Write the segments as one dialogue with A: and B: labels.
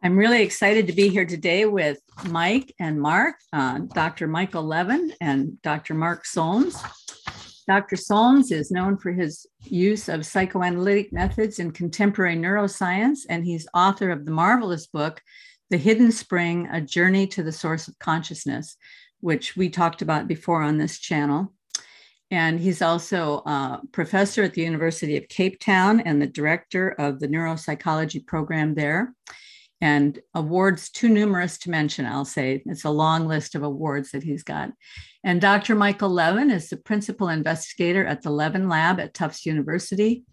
A: I'm really excited to be here today with Mike and Mark, uh, Dr. Michael Levin and Dr. Mark Solms. Dr. Solms is known for his use of psychoanalytic methods in contemporary neuroscience, and he's author of the marvelous book, The Hidden Spring A Journey to the Source of Consciousness, which we talked about before on this channel. And he's also a professor at the University of Cape Town and the director of the neuropsychology program there and awards too numerous to mention, I'll say. It's a long list of awards that he's got. And Dr. Michael Levin is the principal investigator at the Levin Lab at Tufts University,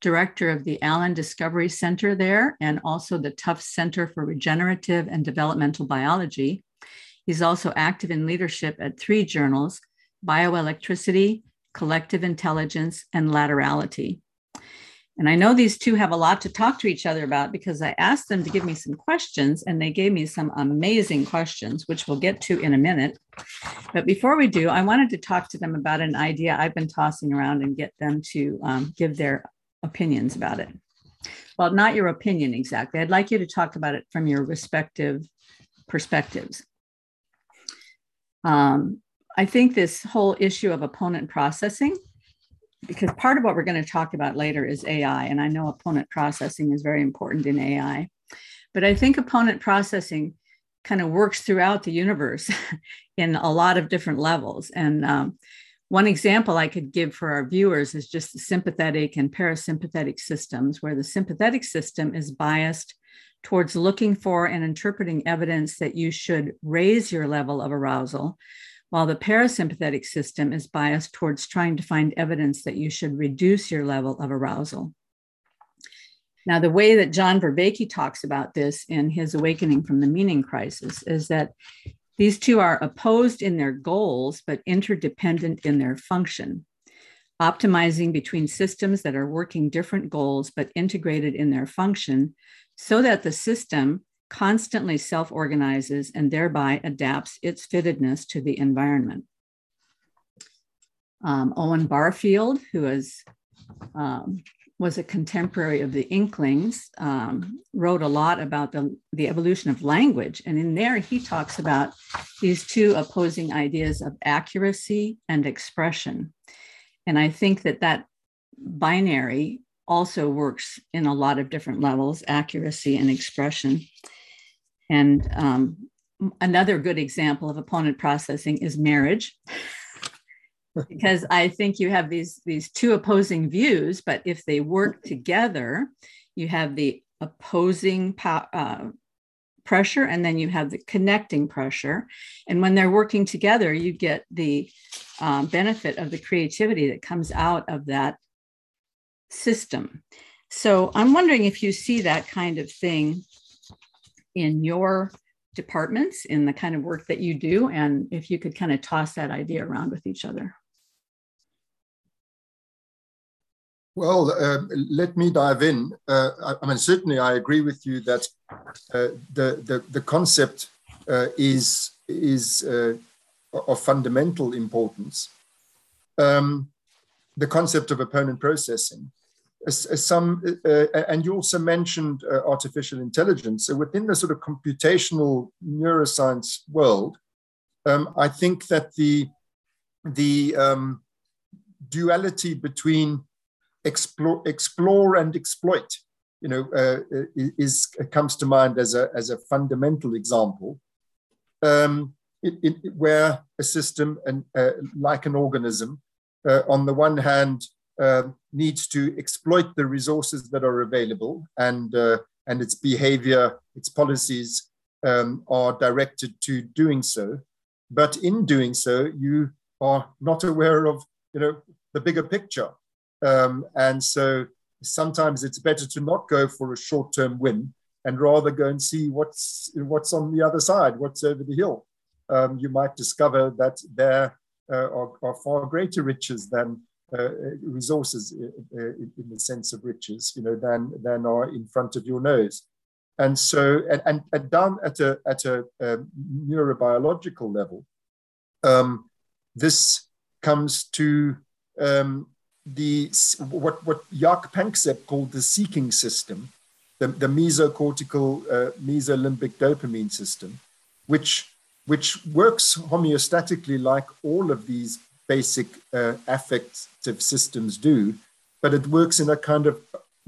A: director of the Allen Discovery Center there, and also the Tufts Center for Regenerative and Developmental Biology. He's also active in leadership at three journals Bioelectricity, Collective Intelligence, and Laterality. And I know these two have a lot to talk to each other about because I asked them to give me some questions and they gave me some amazing questions, which we'll get to in a minute. But before we do, I wanted to talk to them about an idea I've been tossing around and get them to um, give their opinions about it. Well, not your opinion exactly. I'd like you to talk about it from your respective perspectives. Um, I think this whole issue of opponent processing because part of what we're going to talk about later is AI. And I know opponent processing is very important in AI. But I think opponent processing kind of works throughout the universe in a lot of different levels. And um, one example I could give for our viewers is just the sympathetic and parasympathetic systems, where the sympathetic system is biased towards looking for and interpreting evidence that you should raise your level of arousal, while the parasympathetic system is biased towards trying to find evidence that you should reduce your level of arousal. Now, the way that John Vervaeke talks about this in his Awakening from the Meaning Crisis is that these two are opposed in their goals, but interdependent in their function, optimizing between systems that are working different goals, but integrated in their function, so that the system constantly self organizes and thereby adapts its fittedness to the environment. Um, Owen Barfield, who is, um, was a contemporary of the Inklings, um, wrote a lot about the, the evolution of language. And in there, he talks about these two opposing ideas of accuracy and expression. And I think that that binary also works in a lot of different levels accuracy and expression. And um, another good example of opponent processing is marriage. because I think you have these, these two opposing views, but if they work together, you have the opposing uh, pressure and then you have the connecting pressure. And when they're working together, you get the um, benefit of the creativity that comes out of that system. So I'm wondering if you see that kind of thing in your departments in the kind of work that you do and if you could kind of toss that idea around with each other.
B: Well uh, let me dive in. Uh, I, mean certainly i agree with you that uh, the, the, the concept uh, is is uh, of fundamental importance. Um, the concept of opponent processing some, uh, and you also mentioned uh, artificial intelligence. So within the sort of computational neuroscience world, um, I think that the the um, duality between explore, explore and exploit, you know, uh, is comes to mind as a as a fundamental example, um, it, it, where a system and uh, like an organism, uh, on the one hand uh, needs to exploit the resources that are available and, uh, and its behavior, its policies um, are directed to doing so. But in doing so, you are not aware of you know, the bigger picture. Um, and so sometimes it's better to not go for a short term win and rather go and see what's, what's on the other side, what's over the hill. Um, you might discover that there uh, are, are, far greater riches than resources uh, uh, in the sense of riches, you know, than than are in front of your nose. And so, and, and, down at a at a um, neurobiological level, um, this comes to um, the what what Jaak Panksepp called the seeking system, the, the mesocortical, uh, mesolimbic dopamine system, which, which works homeostatically like all of these basic uh, affective systems do, but it works in a kind of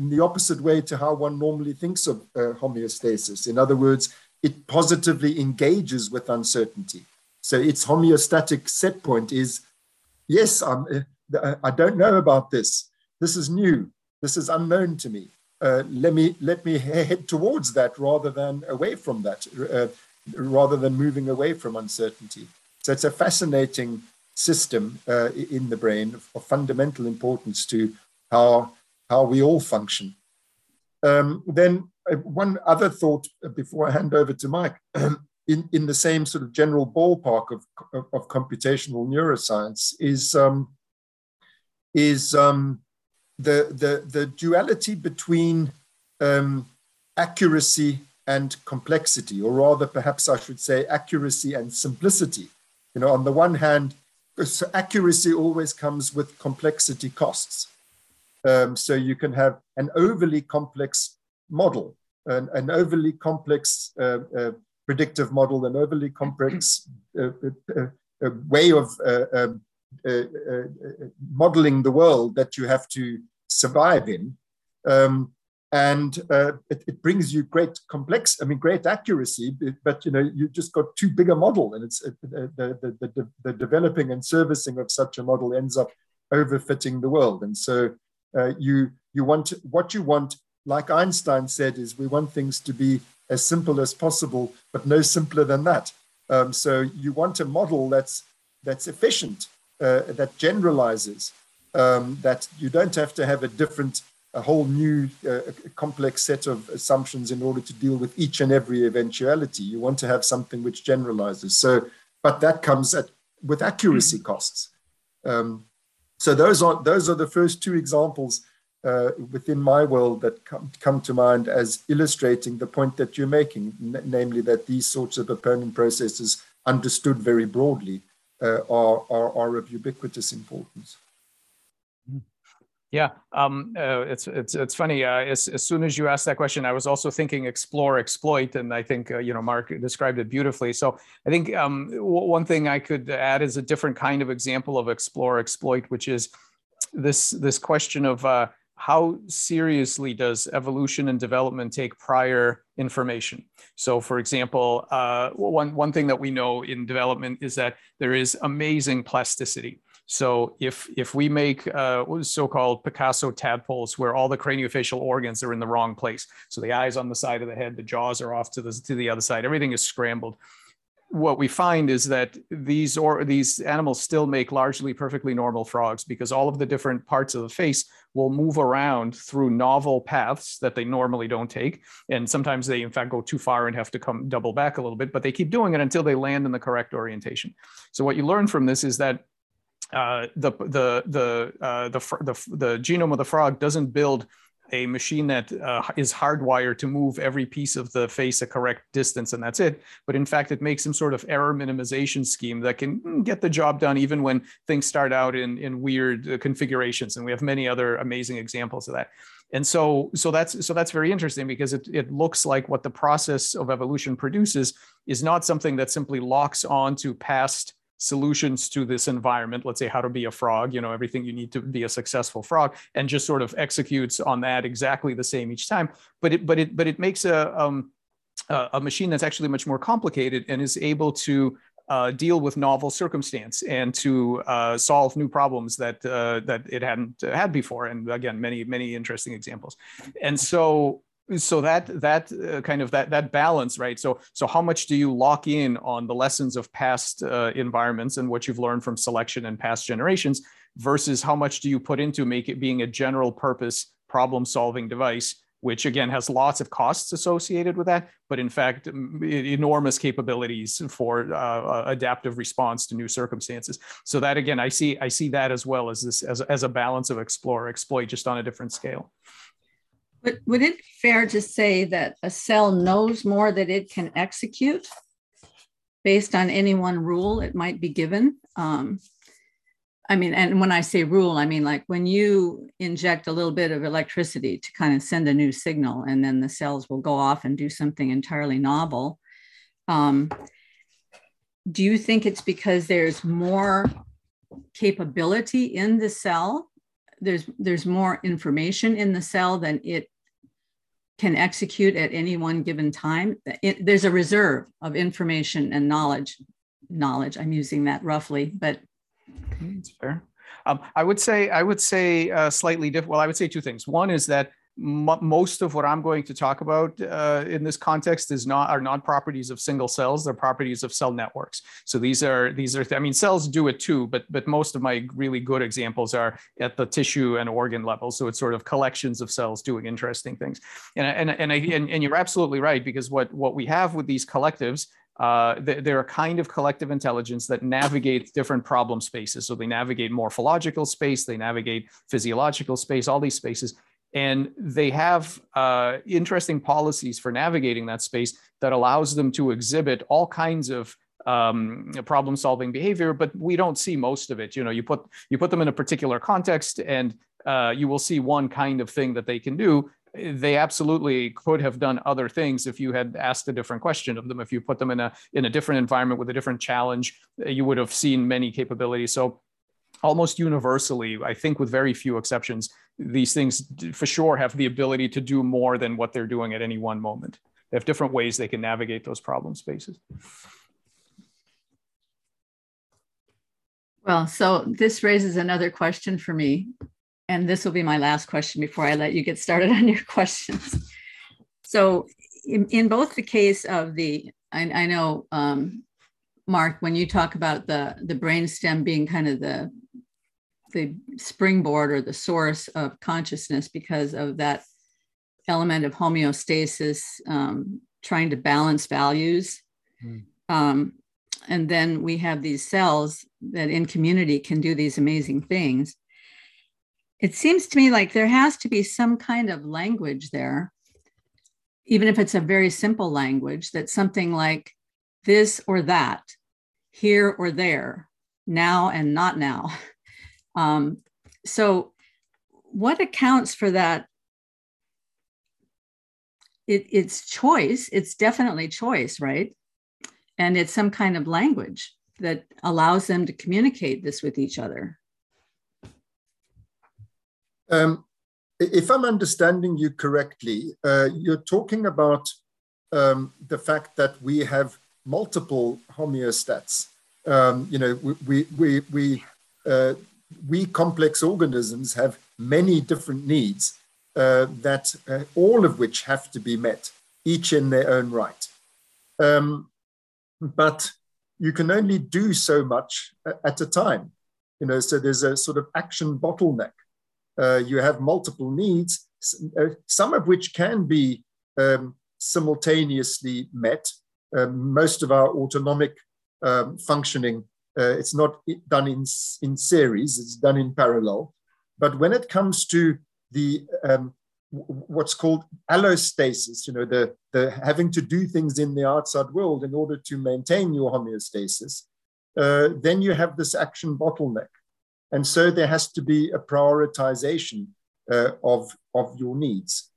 B: in the opposite way to how one normally thinks of uh, homeostasis. In other words, it positively engages with uncertainty. So its homeostatic set point is, yes, I'm, uh, I don't know about this. This is new. This is unknown to me. Uh, let me let me head towards that rather than away from that, uh, rather than moving away from uncertainty. So it's a fascinating system uh, in the brain of fundamental importance to how how we all function. Um, then uh, one other thought before I hand over to Mike, in, in the same sort of general ballpark of, of, of computational neuroscience is, um, is um, the, the, the duality between um, accuracy and complexity, or rather, perhaps I should say accuracy and simplicity. You know, on the one hand, so accuracy always comes with complexity costs. Um, so you can have an overly complex model, an, an overly complex uh, uh, predictive model, an overly complex uh, uh, uh way of uh, um, modeling the world that you have to survive in. Um, and it, it, brings you great complex, I mean, great accuracy, but you know, you just got too big a model, and it's the, the, the, the developing and servicing of such a model ends up overfitting the world. And so uh, you you want what you want like einstein said is we want things to be as simple as possible but no simpler than that um, so you want a model that's that's efficient uh, that generalizes um, that you don't have to have a different a whole new uh, complex set of assumptions in order to deal with each and every eventuality you want to have something which generalizes so but that comes at with accuracy mm-hmm. costs um, so those are those are the first two examples uh, within my world that come, come to mind as illustrating the point that you're making, n- namely that these sorts of opponent processes, understood very broadly, uh, are, are, are of ubiquitous importance.
C: Yeah, um, uh, it's it's it's funny. Uh, as, as soon as you asked that question, I was also thinking explore, exploit, and I think uh, you know Mark described it beautifully. So I think um, one thing I could add is a different kind of example of explore, exploit, which is this this question of uh, how seriously does evolution and development take prior information? So, for example, uh, one one thing that we know in development is that there is amazing plasticity. So if if we make uh, so-called Picasso tadpoles, where all the craniofacial organs are in the wrong place, so the eyes on the side of the head, the jaws are off to the to the other side, everything is scrambled. What we find is that these or these animals still make largely perfectly normal frogs because all of the different parts of the face will move around through novel paths that they normally don't take. And sometimes they, in fact, go too far and have to come double back a little bit, but they keep doing it until they land in the correct orientation. So, what you learn from this is that uh, the the the, uh, the the the genome of the frog doesn't build a machine that uh, is hardwired to move every piece of the face a correct distance and that's it. But in fact it makes some sort of error minimization scheme that can mm, get the job done even when things start out in in weird uh, configurations. And we have many other amazing examples of that. And so so that's so that's very interesting because it, it looks like what the process of evolution produces is not something that simply locks on to past solutions to this environment let's say how to be a frog you know everything you need to be a successful frog and just sort of executes on that exactly the same each time but it but it but it makes a um, a machine that's actually much more complicated and is able to uh, deal with novel circumstance and to uh, solve new problems that uh, that it hadn't had before. And again, many many interesting examples. And so so that that uh, kind of that that balance right? So so how much do you lock in on the lessons of past uh, environments and what you've learned from selection and past generations versus how much do you put into make it being a general purpose problem solving device which again has lots of costs associated with that but in fact enormous capabilities for uh, adaptive response to new circumstances. So that again i see i see that as well as this as, as a balance of explore exploit just on a different scale
A: but would it be fair to say that a cell knows more that it can execute based on any one rule it might be given? Um, I mean, and when I say rule, I mean like when you inject a little bit of electricity to kind of send a new signal, and then the cells will go off and do something entirely novel. Um, do you think it's because there's more capability in the cell? There's there's more information in the cell than it can execute at any one given time. It, there's a reserve of information and knowledge. Knowledge. I'm using that roughly, but
C: that's fair. Um, I would say I would say uh, slightly different. Well, I would say two things. One is that most of what I'm going to talk about uh, in this context is not are not properties of single cells. They're properties of cell networks. So these are these are I mean cells do it too, but but most of my really good examples are at the tissue and organ level. So it's sort of collections of cells doing interesting things. And and and I, and, and you're absolutely right because what what we have with these collectives uh, they're a kind of collective intelligence that navigates different problem spaces. So they navigate morphological space, they navigate physiological space, all these spaces. And they have uh, interesting policies for navigating that space that allows them to exhibit all kinds of um, problem solving behavior, but we don't see most of it. You know, you put you put them in a particular context, and uh, you will see one kind of thing that they can do. They absolutely could have done other things if you had asked a different question of them. If you put them in a in a different environment with a different challenge, you would have seen many capabilities. So almost universally, I think with very few exceptions, these things for sure have the ability to do more than what they're doing at any one moment. They have different ways they can navigate those problem spaces.
A: Well, so this raises another question for me. And this will be my last question before I let you get started on your questions. So, in, in both the case of the, I, I know, um, Mark, when you talk about the the brainstem being kind of the the springboard or the source of consciousness because of that element of homeostasis, um, trying to balance values. Mm. Um, and then we have these cells that in community can do these amazing things. It seems to me like there has to be some kind of language there, even if it's a very simple language, that something like this or that, here or there, now and not now. Um, so, what accounts for that? It, it's choice. It's definitely choice, right? And it's some kind of language that allows them to communicate this with each other.
B: Um, if I'm understanding you correctly, uh, you're talking about um, the fact that we have multiple homeostats. Um, you know, we, we, we, we uh, we complex organisms have many different needs uh, that uh, all of which have to be met, each in their own right. Um, but you can only do so much at a time. You know, so there's a sort of action bottleneck. Uh, you have multiple needs, uh, some of which can be um, simultaneously met. Um, most of our autonomic um, functioning uh, it's not done in, in series, it's done in parallel. But when it comes to the um, what's called allostasis, you know, the, the having to do things in the outside world in order to maintain your homeostasis, uh, then you have this action bottleneck. And so there has to be a prioritization uh, of, of your needs.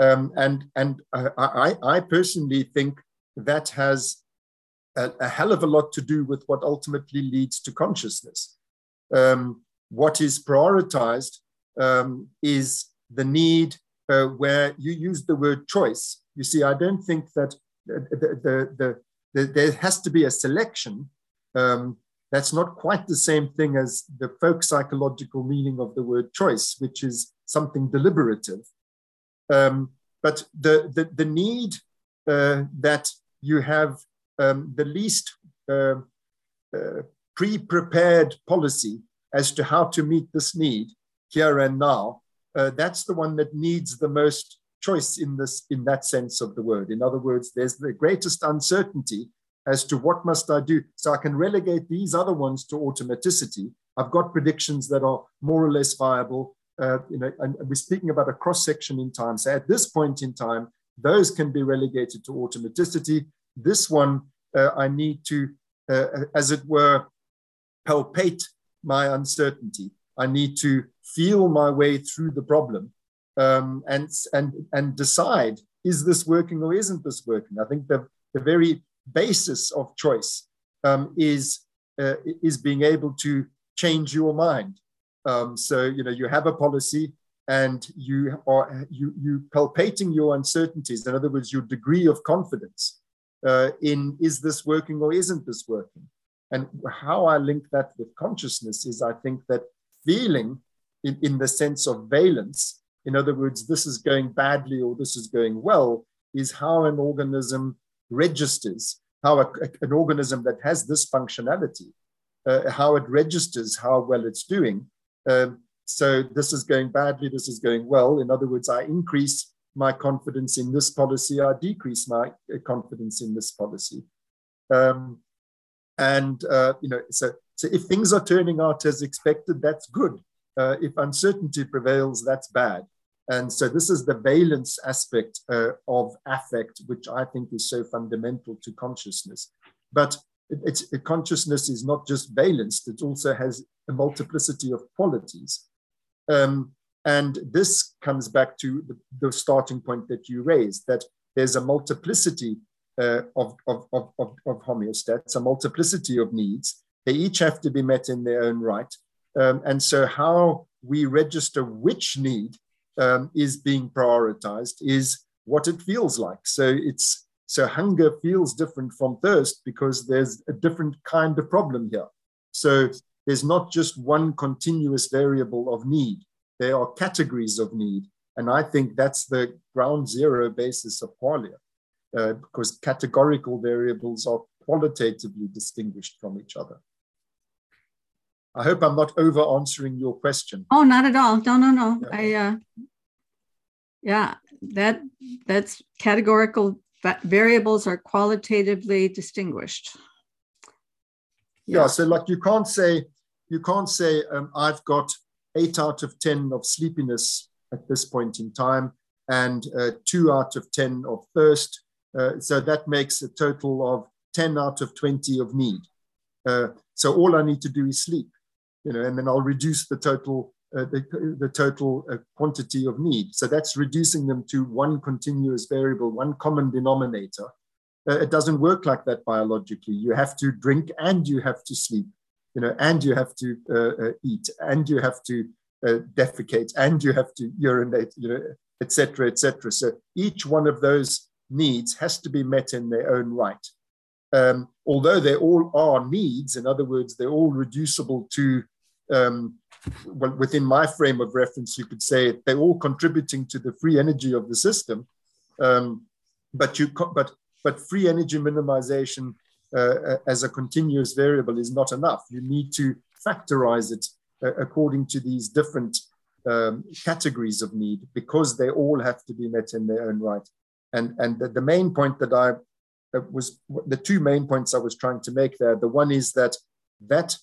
B: Um, and and I, I personally think that has a, a, hell of a lot to do with what ultimately leads to consciousness. Um, what is prioritized um, is the need uh, where you use the word choice. You see, I don't think that the, the, the, the there has to be a selection. Um, that's not quite the same thing as the folk psychological meaning of the word choice, which is something deliberative. Um, but the, the, the need uh, that you have um, the least uh, uh, pre-prepared policy as to how to meet this need here and now, uh, that's the one that needs the most choice in this in that sense of the word. In other words, there's the greatest uncertainty as to what must I do. So I can relegate these other ones to automaticity. I've got predictions that are more or less viable. Uh, you know, and we're speaking about a cross section in time. So at this point in time, those can be relegated to automaticity. This one, uh, I need to, uh, as it were, palpate my uncertainty. I need to feel my way through the problem um, and, and, and decide is this working or isn't this working? I think the, the very basis of choice um, is, uh, is being able to change your mind. Um, so, you know, you have a policy and you are you, you palpating your uncertainties. In other words, your degree of confidence uh, in is this working or isn't this working? And how I link that with consciousness is I think that feeling in, in the sense of valence, in other words, this is going badly or this is going well, is how an organism registers, how a, an organism that has this functionality, uh, how it registers how well it's doing. Um, so this is going badly, this is going well. In other words, I increase my confidence in this policy, I decrease my uh, confidence in this policy. Um, and uh, you know, so so if things are turning out as expected, that's good. Uh, if uncertainty prevails, that's bad. And so this is the valence aspect uh, of affect, which I think is so fundamental to consciousness. But it, it's, it, consciousness is not just valenced; it also has a multiplicity of qualities. Um, and this comes back to the, the, starting point that you raised, that there's a multiplicity uh, of, of, of, of, homeostats, a multiplicity of needs. They each have to be met in their own right. Um, and so, how we register which need um, is being prioritized is what it feels like. So, it's so hunger feels different from thirst because there's a different kind of problem here. So, there's not just one continuous variable of need, there are categories of need. And I think that's the ground zero basis of qualia uh, because categorical variables are qualitatively distinguished from each other. I hope I'm not over answering your question.
A: Oh, not at all. No, no, no. Yeah. I, uh, yeah, that that's categorical variables are qualitatively distinguished.
B: Yeah. yeah. So, like, you can't say you can't say um, I've got eight out of ten of sleepiness at this point in time, and uh, two out of ten of thirst, uh, so that makes a total of 10 out of 20 of need. Uh, so all I need to do is sleep, you know, and then I'll reduce the total uh, the, the total uh, quantity of need. So that's reducing them to one continuous variable, one common denominator. Uh, it doesn't work like that biologically. You have to drink and you have to sleep, you know, and you have to uh, eat and you have to defecate and you have to urinate, you know, etc., etc. So each one of those needs has to be met in their own right. Um, although they all are needs, in other words, they're all reducible to, um, well, within my frame of reference, you could say they're all contributing to the free energy of the system. Um, but you, but but free energy minimization uh, as a continuous variable is not enough. You need to factorize it uh, according to these different um, categories of need because they all have to be met in their own right. And, and the, the main point that I was, the two main points I was trying to make there, the one is that that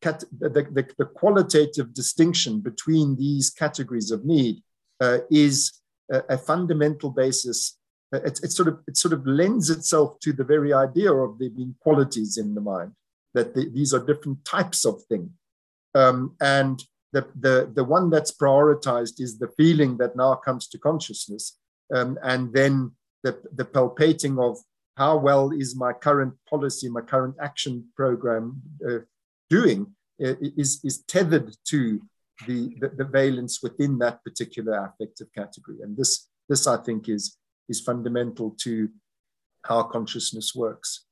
B: cat, the, the, the qualitative distinction between these categories of need uh, is a, a, fundamental basis. Uh, it, sort of, it sort of lends itself to the very idea of there being qualities in the mind, that the, these are different types of thing. Um, and the, the, the one that's prioritized is the feeling that now comes to consciousness um, and then the, the palpating of how well is my current policy, my current action program uh, doing uh, is, is tethered to the, the, the, valence within that particular affective category. And this, this I think is, is fundamental to how consciousness works.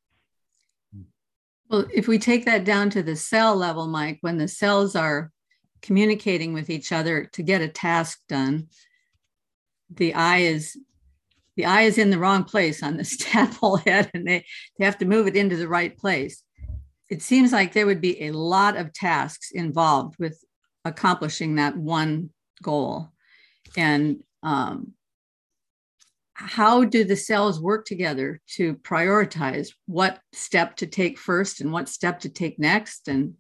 A: Well, if we take that down to the cell level, Mike, when the cells are communicating with each other to get a task done, the eye is the eye is in the wrong place on this tadpole head and they, they have to move it into the right place. It seems like there would be a lot of tasks involved with accomplishing that one goal. And um, how do the cells work together to prioritize what step to take first and what step to take next? And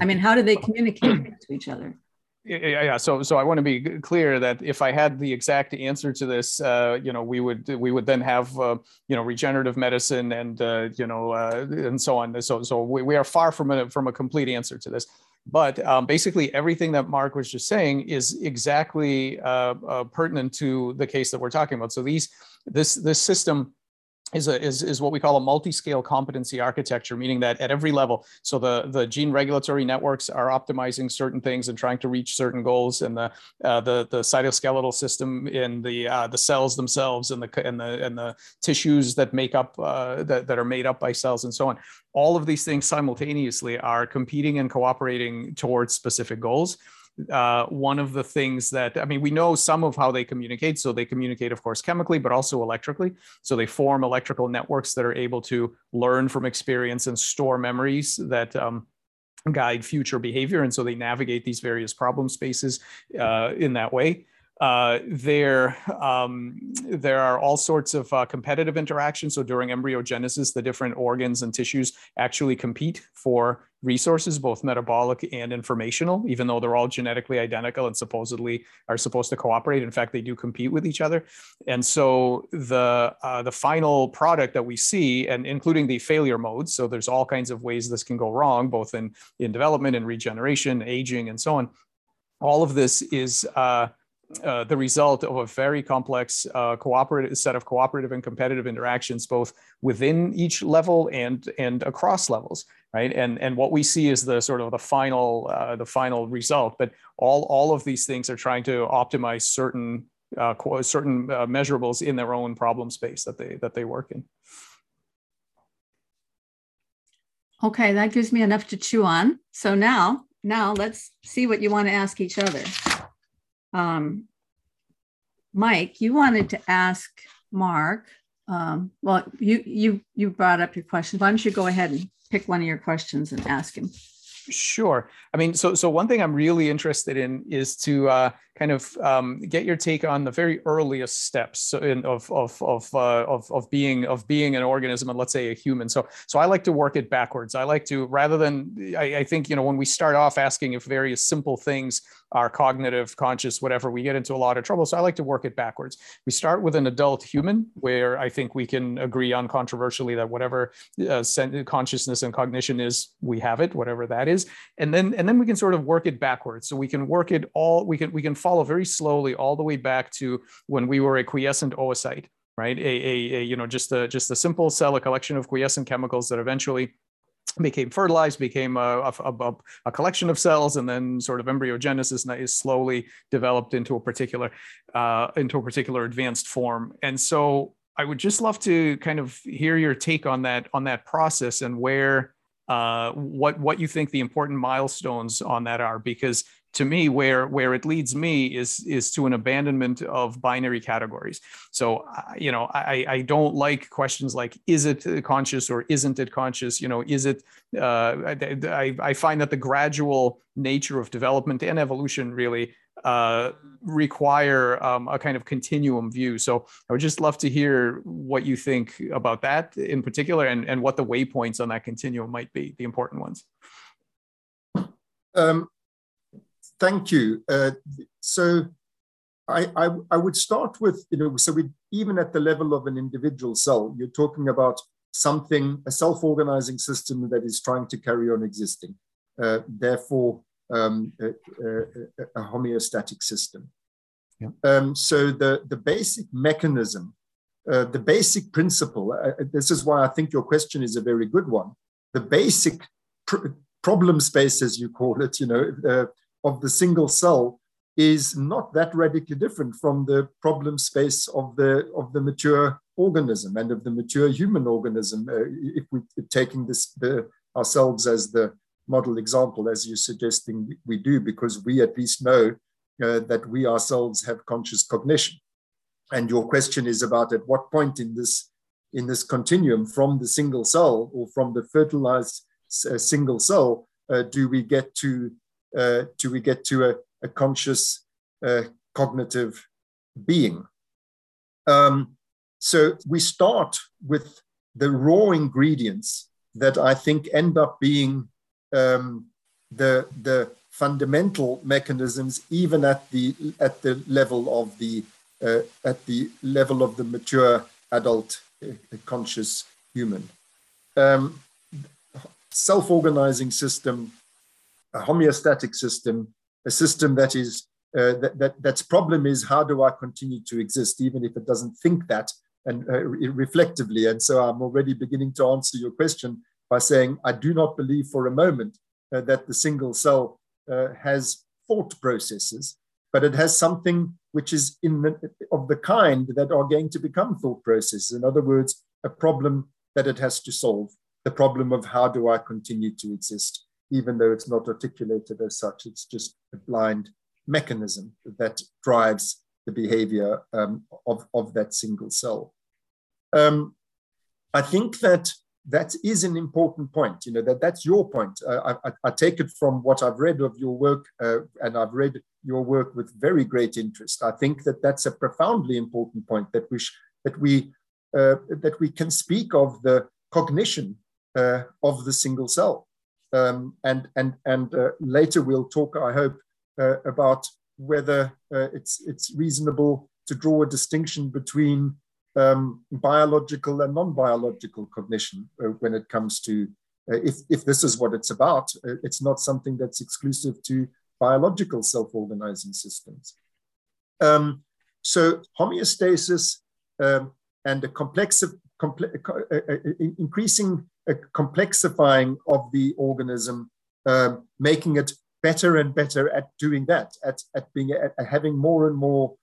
A: I mean, how do they communicate to each other?
C: yeah so so i want to be clear that if i had the exact answer to this uh, you know we would we would then have uh, you know regenerative medicine and uh, you know uh, and so on so so we, we are far from a from a complete answer to this but um, basically everything that mark was just saying is exactly uh, uh, pertinent to the case that we're talking about. So these this this system is, a, is, is what we call a multi-scale competency architecture, meaning that at every level, so the, the gene regulatory networks are optimizing certain things and trying to reach certain goals, and the uh, the, the cytoskeletal system in the uh, the cells themselves and the and the and the tissues that make up uh, that, that are made up by cells and so on. All of these things simultaneously are competing and cooperating towards specific goals uh, one of the things that I mean, we know some of how they communicate. So they communicate, of course, chemically, but also electrically. So they form electrical networks that are able to learn from experience and store memories that. Um, guide future behavior and so they navigate these various problem spaces uh, in that way uh, there, um, there are all sorts of uh, competitive interactions. So during embryogenesis, the different organs and tissues actually compete for resources, both metabolic and informational, even though they're all genetically identical and supposedly are supposed to cooperate. In fact, they do compete with each other. And so the uh, the final product that we see, and including the failure modes, so there's all kinds of ways this can go wrong, both in in development and regeneration, aging, and so on. All of this is uh, uh, the result of a very complex uh, cooperative set of cooperative and competitive interactions, both within each level and and across levels, right? And and what we see is the sort of the final uh, the final result. But all all of these things are trying to optimize certain uh, certain uh, measurables in their own problem space that they that they work in.
A: Okay, that gives me enough to chew on. So now now let's see what you want to ask each other. Um, Mike, you wanted to ask Mark. Um, well, you you you brought up your question. Why don't you go ahead and pick one of your questions and ask him?
C: Sure. I mean, so so one thing I'm really interested in is to uh, kind of um, get your take on the very earliest steps in, of of of, uh, of of being of being an organism and let's say a human. So so I like to work it backwards. I like to rather than I, I think you know when we start off asking if various simple things are cognitive, conscious, whatever, we get into a lot of trouble. So I like to work it backwards. We start with an adult human, where I think we can agree uncontroversially that whatever uh, consciousness and cognition is, we have it, whatever that is, and then and then we can sort of work it backwards. So we can work it all. We can we can follow very slowly all the way back to when we were a quiescent oocyte, right? A, a, a you know just a just a simple cell, a collection of quiescent chemicals that eventually became fertilized, became a, a, a, collection of cells, and then sort of embryogenesis and is slowly developed into a particular uh, into a particular advanced form. And so I would just love to kind of hear your take on that on that process and where uh, what what you think the important milestones on that are because to me where where it leads me is is to an abandonment of binary categories so you know i i don't like questions like is it conscious or isn't it conscious you know is it uh, I, I find that the gradual nature of development and evolution really uh, require um, a kind of continuum view. So I would just love to hear what you think about that in particular and, and what the waypoints on that continuum might be, the important ones.
B: Um, thank you. Uh, so I, I, I, would start with, you know, so we even at the level of an individual cell, you're talking about something, a self-organizing system that is trying to carry on existing. Uh, therefore, um, a, a, a, homeostatic system. Yeah. Um, so the, the basic mechanism, uh, the basic principle, uh, this is why I think your question is a very good one. The basic pr problem space, as you call it, you know, uh, of the single cell is not that radically different from the problem space of the of the mature organism and of the mature human organism. Uh, if we're taking this the, ourselves as the model example, as you're suggesting we do, because we at least know uh, that we ourselves have conscious cognition. And your question is about at what point in this in this continuum from the single cell or from the fertilized uh, single cell uh, do we get to uh, do we get to a, a conscious uh, cognitive being. Um, so we start with the raw ingredients that I think end up being um, the, the fundamental mechanisms, even at the at the level of the uh, at the level of the mature adult uh, conscious human. Um, self-organizing system, a homeostatic system, a system that is uh, that, that that's problem is how do I continue to exist even if it doesn't think that and uh, reflectively. And so I'm already beginning to answer your question by saying I do not believe for a moment uh, that the single cell uh, has thought processes, but it has something which is in the, of the kind that are going to become thought processes. In other words, a problem that it has to solve, the problem of how do I continue to exist, even though it's not articulated as such, it's just a blind mechanism that drives the behavior um, of, of that single cell. Um, I think that that is an important point. You know that that's your point. Uh, I, I, take it from what I've read of your work, uh, and I've read your work with very great interest. I think that that's a profoundly important point that we that we uh, that we can speak of the cognition uh, of the single cell, um, and and and uh, later we'll talk. I hope uh, about whether it's it's reasonable to draw a distinction between um, biological and non-biological cognition uh, when it comes to uh, if, if this is what it's about, uh, it's not something that's exclusive to biological self-organizing systems. Um, so homeostasis um, and a complex, comple uh, increasing complexifying of the organism, um, making it better and better at doing that, at, at being at having more and more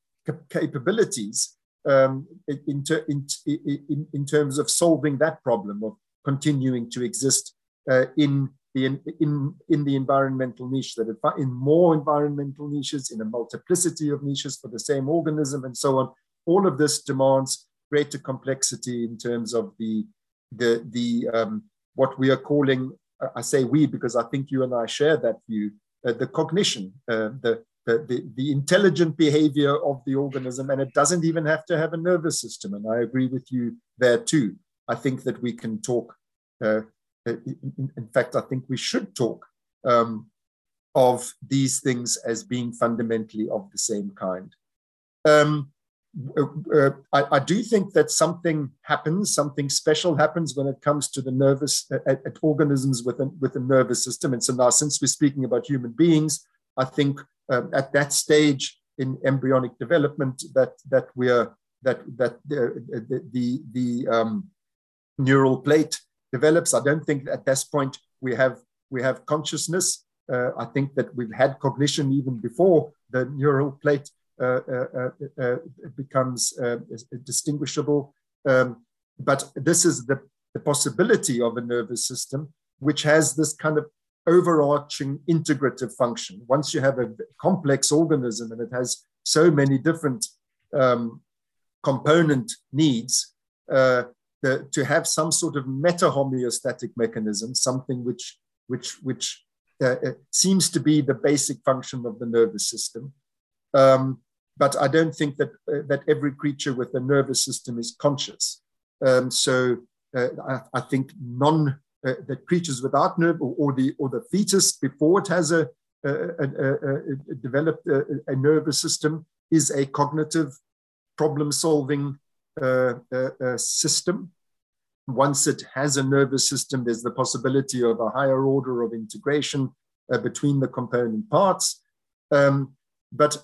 B: capabilities um, in, ter in, in, in, terms of solving that problem of continuing to exist uh, in, the, in, in the environmental niche, that in more environmental niches, in a multiplicity of niches for the same organism and so on. All of this demands greater complexity in terms of the, the, the um, what we are calling, I say we because I think you and I share that view, uh, the cognition, uh, the, the, the, the, intelligent behavior of the organism, and it doesn't even have to have a nervous system. And I agree with you there too. I think that we can talk, uh, in, in, fact, I think we should talk um, of these things as being fundamentally of the same kind. Um, uh, uh, I, I, do think that something happens, something special happens when it comes to the nervous uh, at, at organisms with a, with a nervous system. And so now, since we're speaking about human beings, I think um, at that stage in embryonic development that that we are that that the the the, the um, neural plate develops. I don't think at this point we have we have consciousness. Uh, I think that we've had cognition even before the neural plate uh, uh, uh, uh becomes uh, distinguishable. Um, but this is the, the possibility of a nervous system which has this kind of overarching integrative function. Once you have a complex organism and it has so many different um, component needs, uh, the, to have some sort of meta homeostatic mechanism, something which which which uh, uh, seems to be the basic function of the nervous system. Um, but I don't think that uh, that every creature with a nervous system is conscious. Um, so uh, I, I, think non uh, that creatures without nerve or, or, the or the fetus before it has a, a, a, a developed a, nervous system is a cognitive problem solving uh, uh, system. Once it has a nervous system, there's the possibility of a higher order of integration uh, between the component parts. Um, but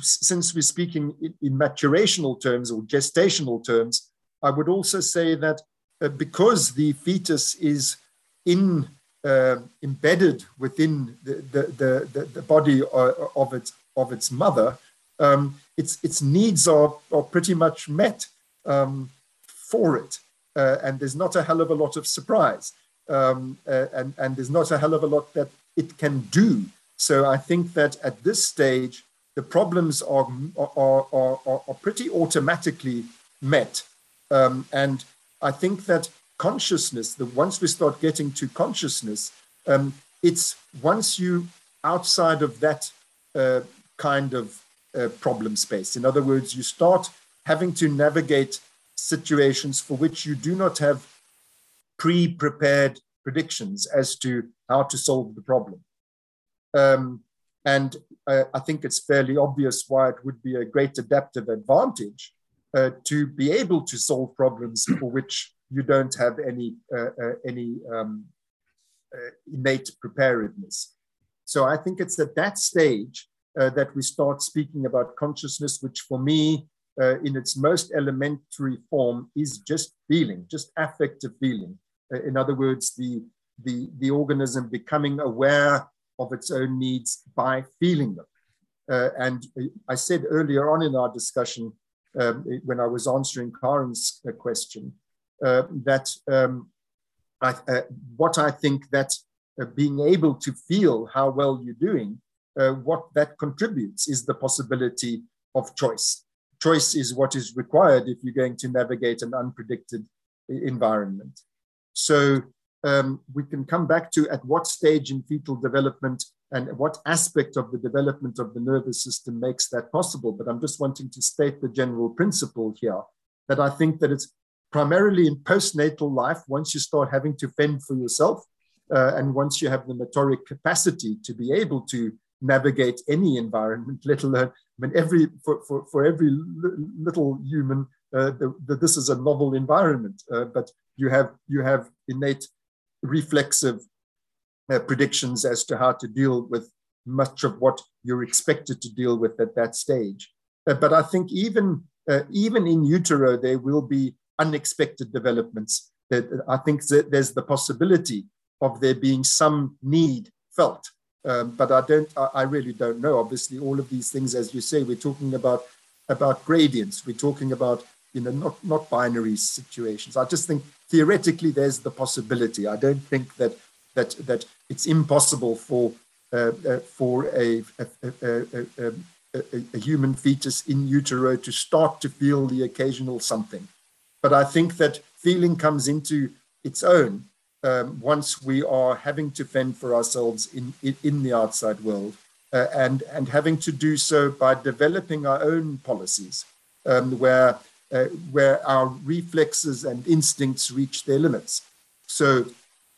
B: since we're speaking in, maturational terms or gestational terms, I would also say that uh, because the fetus is in uh, embedded within the, the, the, the, body of its, of its mother, um, its, its needs are, are pretty much met um, for it. Uh, and there's not a hell of a lot of surprise. Um, uh, and, and there's not a hell of a lot that it can do. So I think that at this stage, the problems are, are, are, are, pretty automatically met. Um, and I think that consciousness, the once we start getting to consciousness, um, it's once you outside of that uh, kind of uh, problem space. In other words, you start having to navigate situations for which you do not have pre-prepared predictions as to how to solve the problem. Um, And uh, I think it's fairly obvious why it would be a great adaptive advantage uh, to be able to solve problems for which you don't have any, uh, uh any um, uh, innate preparedness. So I think it's at that stage uh, that we start speaking about consciousness, which for me, in its most elementary form, is just feeling, just affective feeling. in other words, the, the, the organism becoming aware of its own needs by feeling them. Uh, and I said earlier on in our discussion, um, when I was answering Karen's uh, question, uh, that um, I, uh, what I think that uh, being able to feel how well you're doing, uh, what that contributes is the possibility of choice. Choice is what is required if you're going to navigate an unpredicted environment. So um, we can come back to at what stage in fetal development and what aspect of the development of the nervous system makes that possible. But I'm just wanting to state the general principle here that I think that it's primarily in postnatal life, once you start having to fend for yourself, uh, and once you have the motoric capacity to be able to navigate any environment, let alone, I mean, every, for, for, for every little human, uh, this is a novel environment, uh, but you have, you have innate reflexive uh, predictions as to how to deal with much of what you're expected to deal with at that stage. Uh, but I think even uh, even in utero, there will be unexpected developments. That I think that there's the possibility of there being some need felt. Um, but I don't. I, I really don't know. Obviously, all of these things, as you say, we're talking about about gradients. We're talking about you know not not binary situations. I just think theoretically there's the possibility. I don't think that that that it's impossible for uh, uh, for a a, a, a, a, human fetus in utero to start to feel the occasional something. But I think that feeling comes into its own um, once we are having to fend for ourselves in, in, in the outside world uh, and, and having to do so by developing our own policies um, where uh, where our reflexes and instincts reach their limits. So,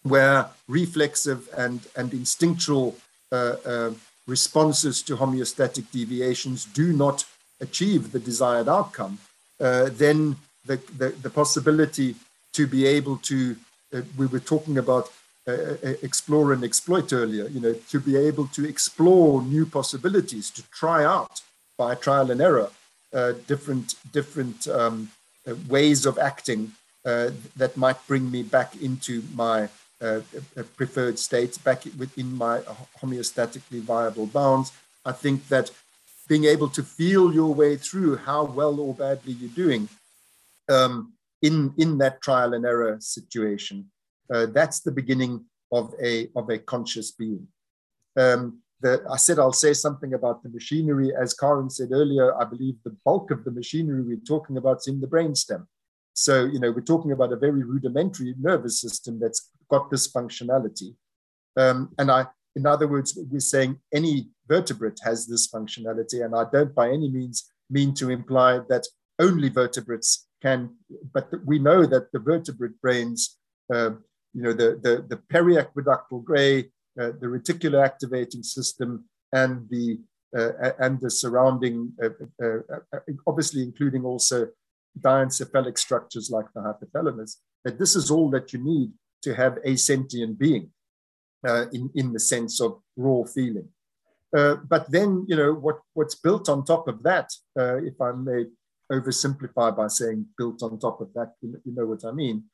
B: where reflexive and, and instinctual uh, uh, responses to homeostatic deviations do not achieve the desired outcome, uh, then the, the, the, possibility to be able to, uh, we were talking about explore and exploit earlier, you know, to be able to explore new possibilities, to try out by trial and error different different um, uh, ways of acting uh, that might bring me back into my preferred state, back within my homeostatically viable bounds. I think that being able to feel your way through how well or badly you're doing um, in in that trial and error situation, uh, that's the beginning of a of a conscious being. Um, the, I said I'll say something about the machinery. As Karen said earlier, I believe the bulk of the machinery we're talking about is in the brainstem. So, you know, we're talking about a very rudimentary nervous system that's got this functionality. Um, and I, in other words, we're saying any vertebrate has this functionality. And I don't by any means mean to imply that only vertebrates can, but we know that the vertebrate brains, uh, you know, the, the, the periaqueductal gray, uh, the reticular activating system and the uh, and the surrounding, uh, obviously including also diencephalic structures like the hypothalamus, that this is all that you need to have a sentient being in, in the sense of raw feeling. Uh, but then, you know, what, what's built on top of that, uh, if I may oversimplify by saying built on top of that, you, you know what I mean,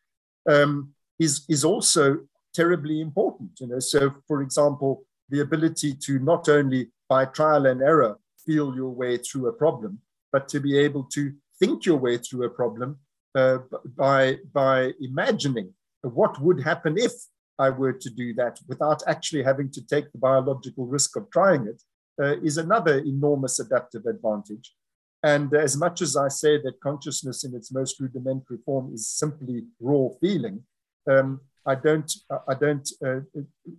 B: um, is, is also terribly important. You know, so for example, the ability to not only by trial and error feel your way through a problem, but to be able to think your way through a problem uh, by by imagining what would happen if I were to do that without actually having to take the biological risk of trying it uh, is another enormous adaptive advantage. And as much as I say that consciousness in its most rudimentary form is simply raw feeling, um, I don't, I don't uh,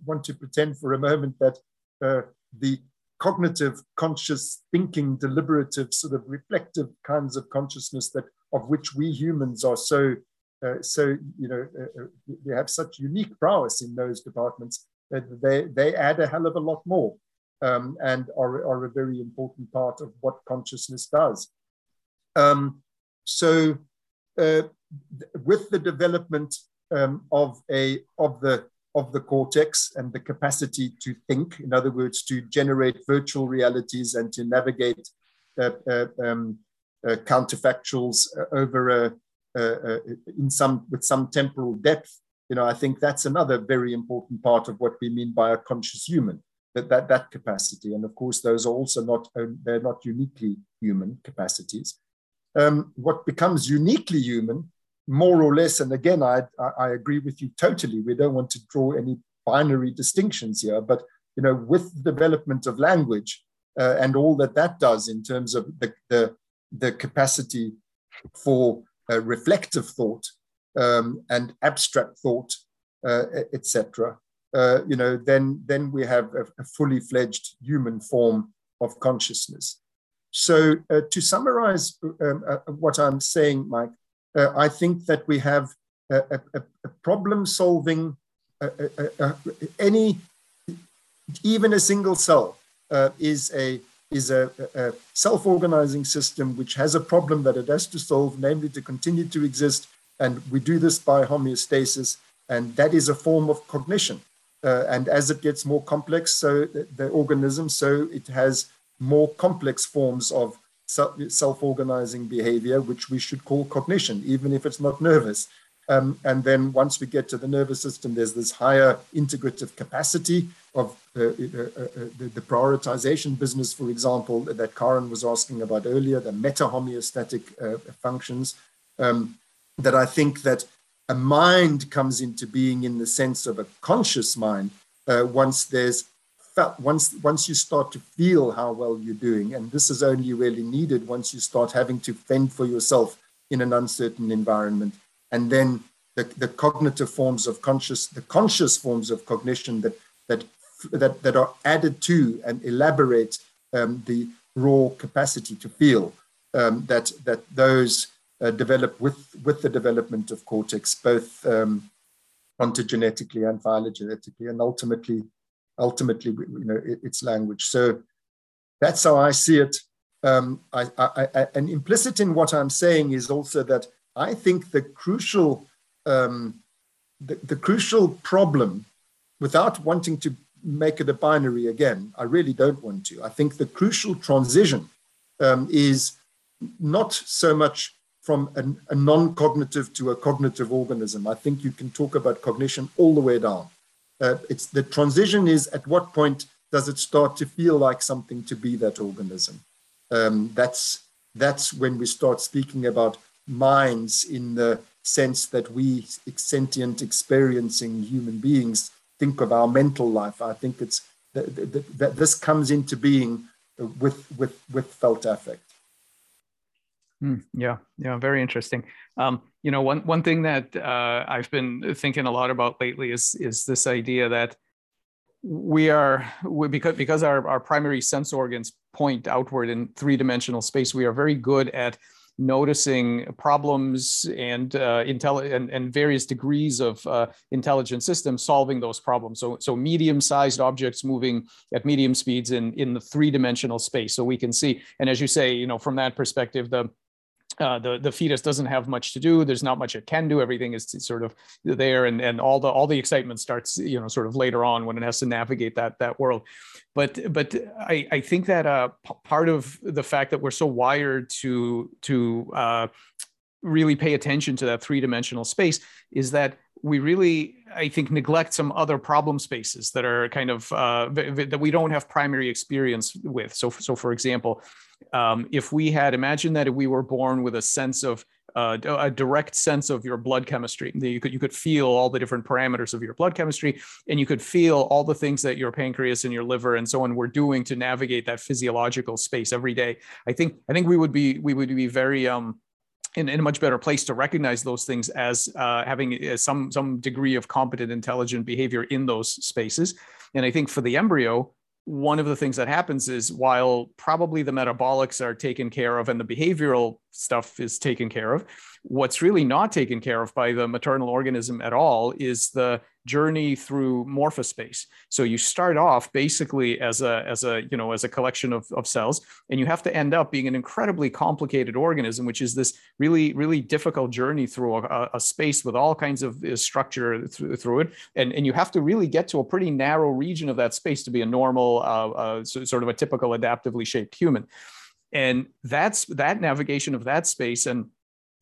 B: want to pretend for a moment that uh, the cognitive, conscious, thinking, deliberative, sort of reflective kinds of consciousness that of which we humans are so, uh, so you know, uh, uh, we have such unique prowess in those departments that they they add a hell of a lot more. um, and are, are a very important part of what consciousness does. Um, so, uh, with the development um, of a of the of the cortex and the capacity to think, in other words, to generate virtual realities and to navigate uh, uh, um, uh, counterfactuals over a, in some with some temporal depth. You know, I think that's another very important part of what we mean by a conscious human. That, that, that capacity. And of course, those are also not, they're not uniquely human capacities. Um, what becomes uniquely human more or less, and again, I, I agree with you totally. We don't want to draw any binary distinctions here, but you know, with the development of language uh, and all that that does in terms of the the, the capacity for uh, reflective thought um, and abstract thought, uh, etc. Uh, you know, then then we have a, a, fully fledged human form of consciousness. So, uh, to summarize um, uh, what I'm saying, Mike, uh, I think that we have a, a, a problem solving, any, even a single cell uh, is a is a, a self-organizing system which has a problem that it has to solve, namely to continue to exist. And we do this by homeostasis, and that is a form of cognition. Uh, and as it gets more complex, so the, the organism, so it has more complex forms of self-organizing behavior, which we should call cognition, even if it's not nervous. Um, and then once we get to the nervous system, there's this higher integrative capacity of uh, uh, uh, uh, the, the, prioritization business, for example, that Karen was asking about earlier, the meta homeostatic uh, functions, um, that I think that a mind comes into being in the sense of a conscious mind uh, once there's felt once once you start to feel how well you're doing and this is only really needed once you start having to fend for yourself in an uncertain environment. And then the, the cognitive forms of conscious the conscious forms of cognition that that that, that are added to and elaborate um, the raw capacity to feel um, that that those uh, develop with with the development of cortex both um, ontogenetically and phylogenetically and ultimately ultimately, you know, it's language. So that's how I see it. Um, I, I, I, and implicit in what I'm saying is also that I think the crucial, um, the, the crucial problem, without wanting to make it a binary again, I really don't want to. I think the crucial transition um, is not so much from an, a non cognitive to a cognitive organism. I think you can talk about cognition all the way down uh, it's the transition is at what point does it start to feel like something to be that organism? Um, that's that's when we start speaking about minds in the sense that we sentient experiencing human beings think of our mental life. I think it's that, that this comes into being with with with felt affect.
C: Mm, yeah, yeah, very interesting. Um, you know, one one thing that uh, I've been thinking a lot about lately is is this idea that we are we, because because our, our primary sense organs point outward in three dimensional space. We are very good at noticing problems and uh, intelli- and, and various degrees of uh, intelligent systems solving those problems. So, so medium-sized objects moving at medium speeds in, in the three-dimensional space. So we can see, and as you say, you know, from that perspective, the uh, the the fetus doesn't have much to do. There's not much it can do. Everything is sort of there, and and all the all the excitement starts, you know, sort of later on when it has to navigate that that world. But but I I think that uh, p- part of the fact that we're so wired to to uh, really pay attention to that three dimensional space is that we really i think neglect some other problem spaces that are kind of uh, that we don't have primary experience with so so for example um, if we had imagined that we were born with a sense of uh, a direct sense of your blood chemistry. You could you could feel all the different parameters of your blood chemistry, and you could feel all the things that your pancreas and your liver and so on were doing to navigate that physiological space every day. I think I think we would be we would be very um, in, in, a much better place to recognize those things as uh, having uh, some some degree of competent intelligent behavior in those spaces and i think for the embryo one of the things that happens is while probably the metabolics are taken care of and the behavioral stuff is taken care of, what's really not taken care of by the maternal organism at all is the journey through morphospace. So you start off basically as a as a you know as a collection of, of cells, and you have to end up being an incredibly complicated organism, which is this really really difficult journey through a, a space with all kinds of uh, structure through, through it, and and you have to really get to a pretty narrow region of that space to be a normal uh, uh, sort of a typical adaptively shaped human and that's that navigation of that space and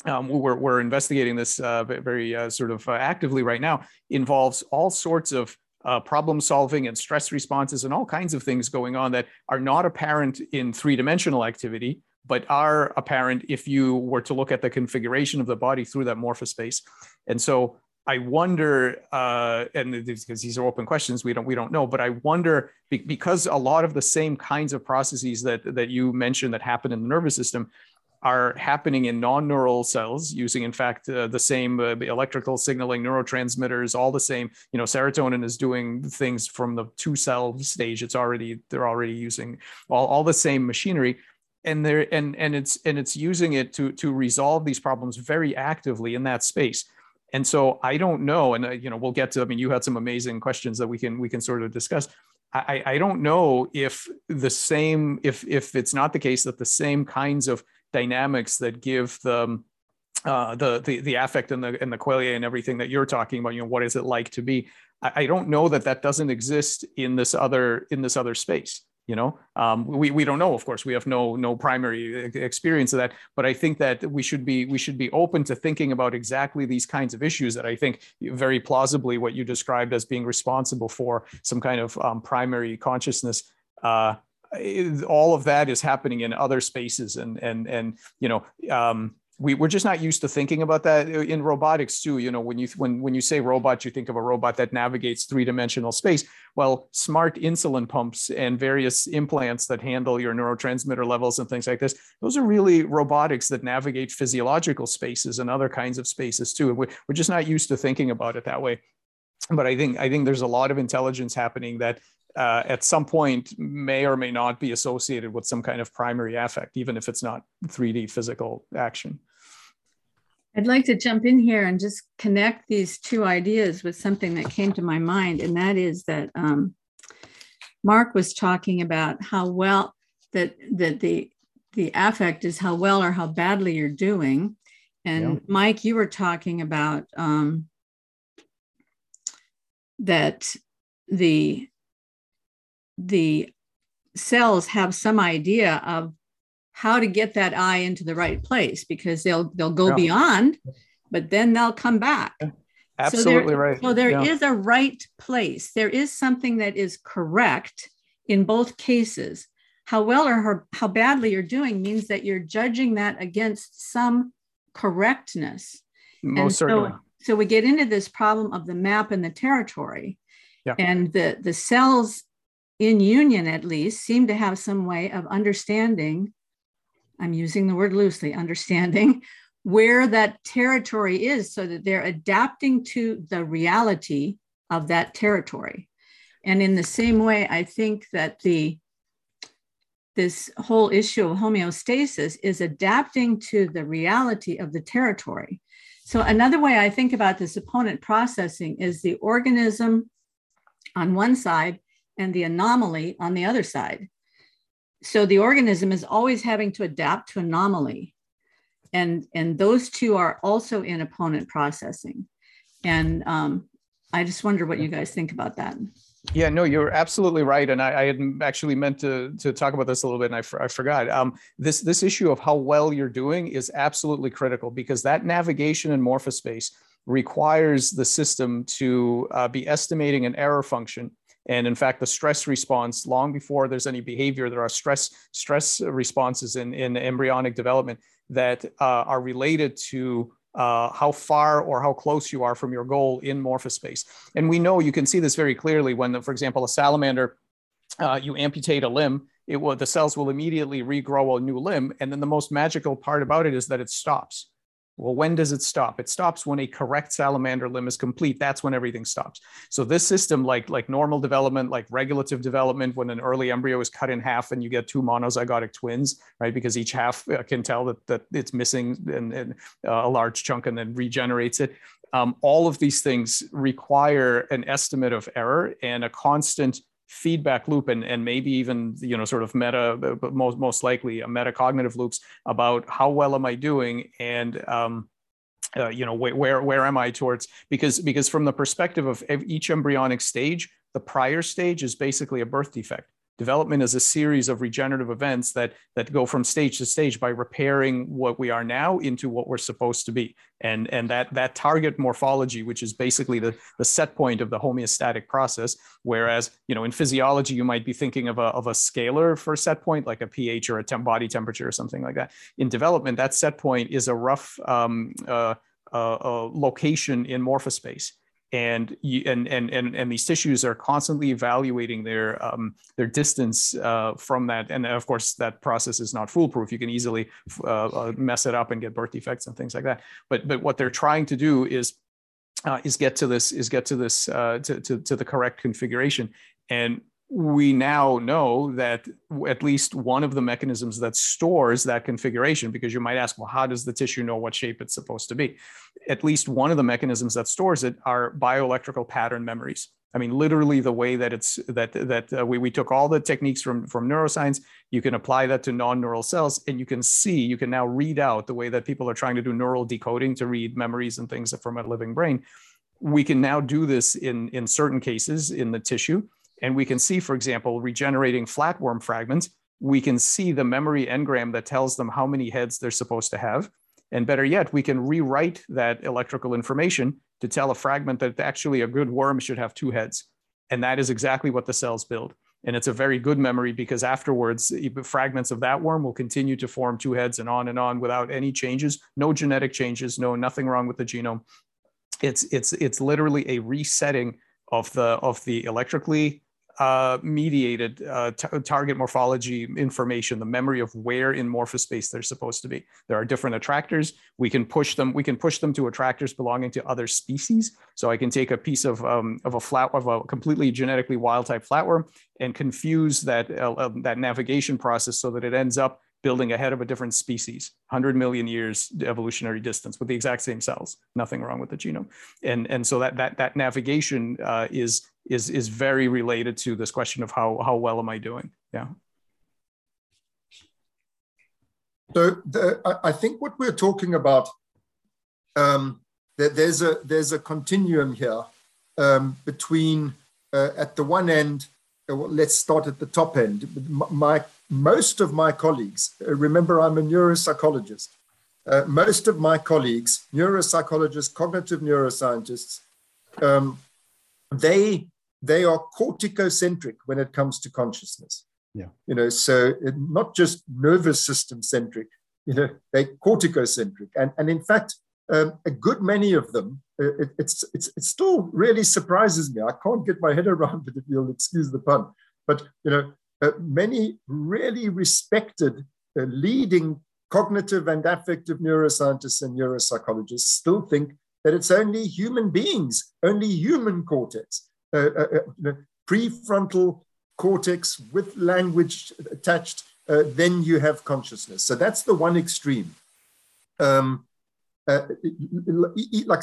C: um, we're, we're investigating this uh, very uh, sort of uh, actively right now involves all sorts of uh, problem solving and stress responses and all kinds of things going on that are not apparent in three dimensional activity but are apparent if you were to look at the configuration of the body through that morphospace and so I wonder, uh, and because these are open questions, we don't we don't know. But I wonder because a lot of the same kinds of processes that that you mentioned that happen in the nervous system are happening in non-neural cells using in fact uh, the same uh, electrical signaling neurotransmitters all the same you know serotonin is doing things from the two cell stage it's already they're already using all, all the same machinery and they're and and it's and it's using it to to resolve these problems very actively in that space and so I don't know, and uh, you know, we'll get to. I mean, you had some amazing questions that we can we can sort of discuss. I, I don't know if the same if if it's not the case that the same kinds of dynamics that give the uh, the, the the affect and the and the qualia and everything that you're talking about. You know, what is it like to be? I, I don't know that that doesn't exist in this other in this other space you know um, we, we don't know of course we have no no primary experience of that but i think that we should be we should be open to thinking about exactly these kinds of issues that i think very plausibly what you described as being responsible for some kind of um, primary consciousness uh, all of that is happening in other spaces and and and you know um, we, we're just not used to thinking about that. In robotics too you know when you when when you say robot you think of a robot that navigates three-dimensional space. Well smart insulin pumps and various implants that handle your neurotransmitter levels and things like this those are really robotics that navigate physiological spaces and other kinds of spaces too. We're just not used to thinking about it that way. But i think i think there's a lot of intelligence happening that uh, at some point may or may not be associated with some kind of primary affect, even if it's not 3D physical action.
A: I'd like to jump in here and just connect these two ideas with something that came to my mind, and that is that um, Mark was talking about how well that that the the affect is how well or how badly you're doing, and yeah. Mike, you were talking about um, that the the cells have some idea of how to get that eye into the right place because they'll they'll go yeah. beyond but then they'll come back.
C: Absolutely
A: so there,
C: right.
A: so there yeah. is a right place. There is something that is correct in both cases. How well or how, how badly you're doing means that you're judging that against some correctness.
C: Most and certainly.
A: so, so we get into this problem of the map and the territory yeah. and the the cells in union at least, seem to have some way of understanding, I'm using the word loosely, understanding where that territory is so that they're adapting to the reality of that territory. And in the same way, I think that the this whole issue of homeostasis is adapting to the reality of the territory. So another way I think about this opponent processing is the organism on one side and the anomaly on the other side. So the organism is always having to adapt to anomaly. And, and those two are also in opponent processing. And um, I just wonder what you guys think about that.
C: Yeah, no, you're absolutely right, and I, I, had actually meant to to talk about this a little bit, and I, I forgot. Um, this this issue of how well you're doing is absolutely critical because that navigation in morphospace requires the system to uh, be estimating an error function and in fact, the stress response, long before there's any behavior, there are stress stress responses in, in embryonic development that uh, are related to uh, how far or how close you are from your goal in morphospace. And we know you can see this very clearly when, for example, a salamander, uh, you amputate a limb, it will the cells will immediately regrow a new limb. And then the most magical part about it is that it stops Well, when does it stop? It stops when a correct salamander limb is complete. That's when everything stops. So this system, like like normal development, like regulative development, when an early embryo is cut in half and you get two monozygotic twins, right? Because each half uh, can tell that that it's missing and, and uh, a large chunk and then regenerates it. Um, all of these things require an estimate of error and a constant feedback loop and, and maybe even you know sort of meta but most most likely a metacognitive loops about how well am i doing and um, uh, you know where, where where am i towards? Because because from the perspective of each embryonic stage the prior stage is basically a birth defect Development is a series of regenerative events that that go from stage to stage by repairing what we are now into what we're supposed to be. And, and that, that target morphology, which is basically the, the set point of the homeostatic process, whereas you know in physiology you might be thinking of a, of a scalar for a set point, like a pH or a temp body temperature or something like that. In development, that set point is a rough um, uh, uh, uh, location in morphospace and you, and, and and and these tissues are constantly evaluating their um, their distance uh, from that. And of course that process is not foolproof. You can easily uh, uh, mess it up and get birth defects and things like that. But but what they're trying to do is uh, is get to this is get to this uh, to, to, to the correct configuration. And we now know that at least one of the mechanisms that stores that configuration, because you might ask, well, how does the tissue know what shape it's supposed to be? At least one of the mechanisms that stores it are bioelectrical pattern memories. I mean, literally the way that it's that that uh, we, we took all the techniques from from neuroscience, you can apply that to non-neural cells, and you can see, you can now read out the way that people are trying to do neural decoding to read memories and things from a living brain. We can now do this in in certain cases in the tissue and we can see, for example, regenerating flatworm fragments, we can see the memory engram that tells them how many heads they're supposed to have. And better yet, we can rewrite that electrical information to tell a fragment that actually a good worm should have two heads. And that is exactly what the cells build. And it's a very good memory because afterwards, fragments of that worm will continue to form two heads and on and on without any changes, no genetic changes, no nothing wrong with the genome. It's it's it's literally a resetting of the of the electrically uh, mediated uh, target morphology information, the memory of where in morphospace they're supposed to be. There are different attractors. We can push them. We can push them to attractors belonging to other species. So I can take a piece of um, of a flat of a completely genetically wild type flatworm and confuse that uh, that navigation process so that it ends up building ahead of a different species 100 million years evolutionary distance with the exact same cells nothing wrong with the genome and and so that that that navigation uh, is is is very related to this question of how how well am I doing? Yeah.
B: So the, I think what we're talking about, um, that there's a there's a continuum here um, between uh, at the one end. Uh, let's start at the top end. My most of my colleagues, uh, remember, I'm a neuropsychologist. Uh, most of my colleagues, neuropsychologists, cognitive neuroscientists, um, they they are corticocentric when it comes to consciousness.
D: Yeah.
B: You know, so not just nervous system centric, you know, they're corticocentric. And, and in fact, um, a good many of them, uh, it, it's, it's, it still really surprises me. I can't get my head around it if you'll excuse the pun. But, you know, uh, many really respected uh, leading cognitive and affective neuroscientists and neuropsychologists still think that it's only human beings, only human cortex prefrontal cortex with language attached, uh, then you have consciousness. So that's the one extreme. Um, uh, like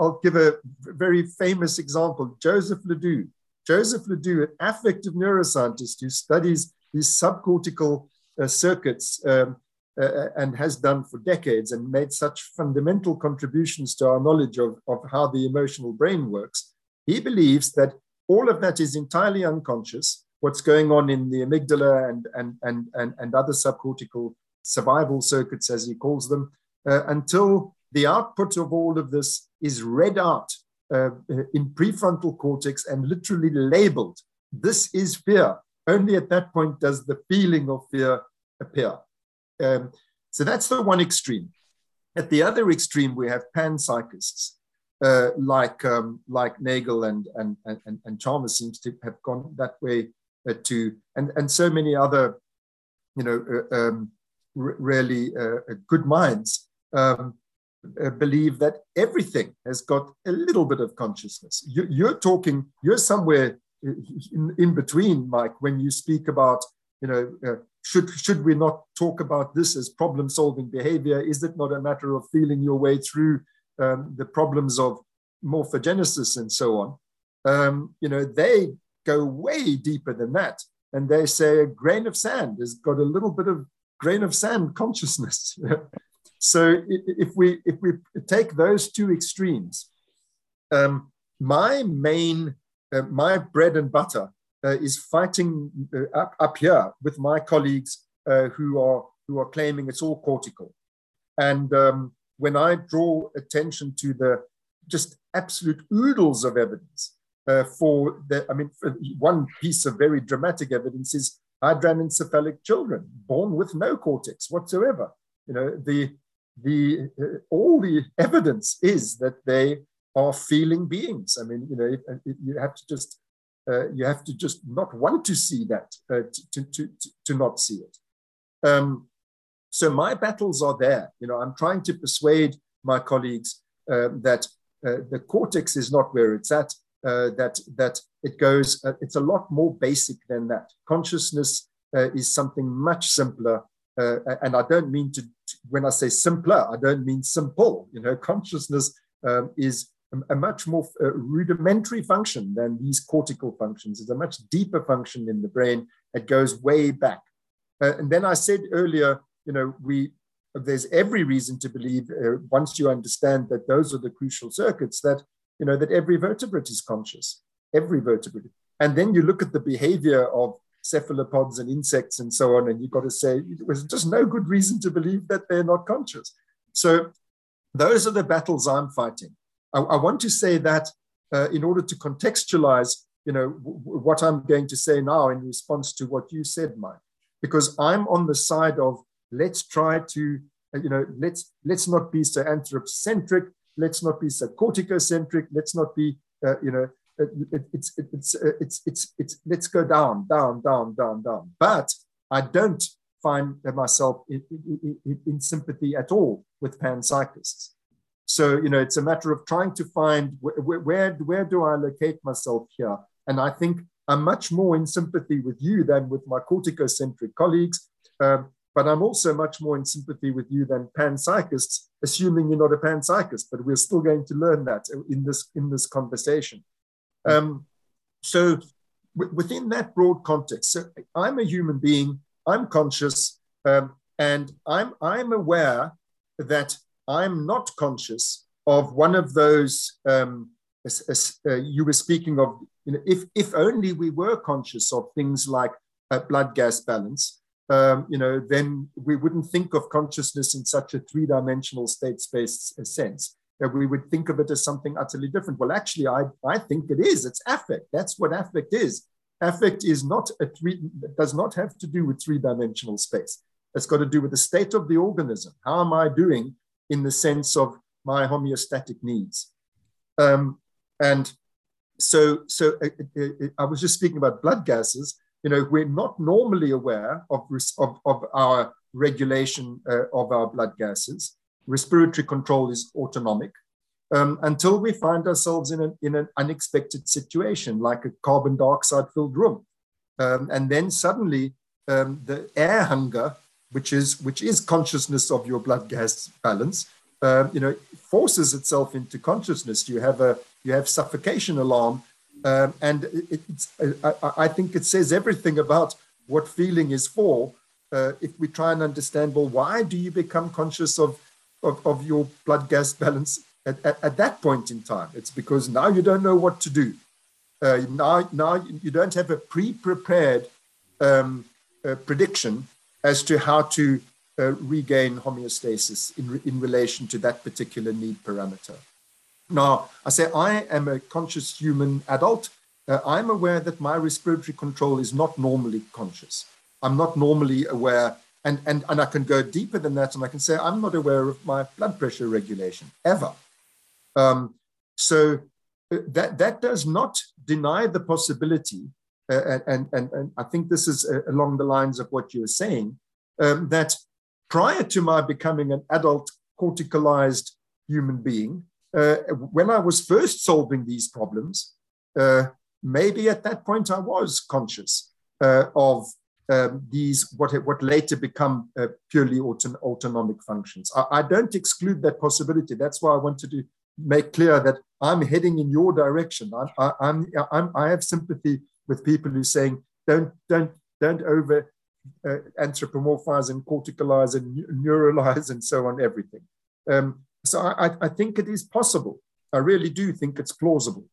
B: I'll give a very famous example. Joseph LeDoux. Joseph LeDoux, an affective neuroscientist who studies these subcortical uh, circuits um, uh, and has done for decades and made such fundamental contributions to our knowledge of, of how the emotional brain works. He believes that all of that is entirely unconscious, what's going on in the amygdala and, and, and, and, and other subcortical survival circuits, as he calls them, uh, until the output of all of this is read out uh, in prefrontal cortex and literally labeled. This is fear. Only at that point does the feeling of fear appear. Um, so that's the one extreme. At the other extreme, we have panpsychists uh, like um, like Nagel and, and and and Chalmers seems to have gone that way uh, too, and and so many other, you know, uh, um, really uh, uh, good minds. Um, uh, believe that everything has got a little bit of consciousness. You, are talking, you're somewhere in, in, between, Mike, when you speak about, you know, uh, should, should we not talk about this as problem solving behavior? Is it not a matter of feeling your way through um, the problems of morphogenesis and so on? Um, you know, they go way deeper than that. And they say a grain of sand has got a little bit of grain of sand consciousness. so if we if we take those two extremes, um, my main uh, my bread and butter uh, is fighting uh, up, up here with my colleagues uh, who are who are claiming it's all cortical, and um, when I draw attention to the just absolute oodles of evidence uh, for the, I mean, one piece of very dramatic evidence is hydranencephalic children born with no cortex whatsoever. You know, the the uh, all the evidence is that they are feeling beings. I mean, you know, it, it, you have to just uh, you have to just not want to see that uh, to, to, to, to not see it. Um, so my battles are there. You know, I'm trying to persuade my colleagues uh, that uh, the cortex is not where it's at. Uh, that that it goes. it's a lot more basic than that. Consciousness is something much simpler uh, and I don't mean to, when I say simpler, I don't mean simple. You know, consciousness um, is a, a, much more uh, rudimentary function than these cortical functions. It's a much deeper function in the brain. It goes way back. Uh, and then I said earlier, you know, we there's every reason to believe uh, once you understand that those are the crucial circuits that you know that every vertebrate is conscious, every vertebrate. And then you look at the behavior of cephalopods and insects and so on. And you've got to say, there's just no good reason to believe that they're not conscious. So those are the battles I'm fighting. I, I want to say that uh, in order to contextualize, you know, w- what I'm going to say now in response to what you said, Mike, because I'm on the side of let's try to, uh, you know, let's let's not be so anthropocentric, let's not be so corticocentric, let's not be, uh, you know, it, it's, it's, uh, it's, it's, it's, let's go down, down, down, down, down. But I don't find myself in, in, in sympathy at all with panpsychists. So, you know, it's a matter of trying to find where, where, where do I locate myself here? And I think I'm much more in sympathy with you than with my corticocentric colleagues. Um, but I'm also much more in sympathy with you than panpsychists, assuming you're not a panpsychist. But we're still going to learn that in this in this conversation. Um, so within that broad context, so I'm a human being, I'm conscious, um, and I'm, I'm aware that I'm not conscious of one of those, um, as, as, uh, you were speaking of, you know, if, if only we were conscious of things like uh, blood gas balance, um, you know, then we wouldn't think of consciousness in such a three-dimensional state-space sense that we would think of it as something utterly different. Well, actually, I, I think it is. It's affect. That's what affect is. Affect is not a three, does not have to do with three-dimensional space. It's got to do with the state of the organism. How am I doing in the sense of my homeostatic needs? Um, and so, so uh, uh, uh, I was just speaking about blood gases. You know, we're not normally aware of, of, of our regulation uh, of our blood gases respiratory control is autonomic um, until we find ourselves in, a, in an unexpected situation, like a carbon dioxide filled room. Um, and then suddenly um, the air hunger, which is, which is consciousness of your blood gas balance, uh, you know, forces itself into consciousness. You have a you have suffocation alarm, um, and it, I, I, think it says everything about what feeling is for. Uh, if we try and understand, well, why do you become conscious of of, of your blood gas balance at, at, at, that point in time. It's because now you don't know what to do. Uh, now, now you don't have a pre-prepared um, uh, prediction as to how to uh, regain homeostasis in, in relation to that particular need parameter. Now, I say I am a conscious human adult. Uh, I'm aware that my respiratory control is not normally conscious. I'm not normally aware and, and, and I can go deeper than that and I can say, I'm not aware of my blood pressure regulation ever. Um, so uh, that, that does not deny the possibility, uh, and, and, and I think this is uh, along the lines of what you were saying, um, that prior to my becoming an adult corticalized human being, when I was first solving these problems, uh, maybe at that point I was conscious uh, of um, these what what later become uh, purely auton- autonomic functions. I, I, don't exclude that possibility. That's why I wanted to make clear that I'm heading in your direction. I, I, I'm, I'm, I have sympathy with people who are saying don't don't don't over uh, anthropomorphize and corticalize and neuralize and so on everything. Um, so I, I think it is possible. I really do think it's plausible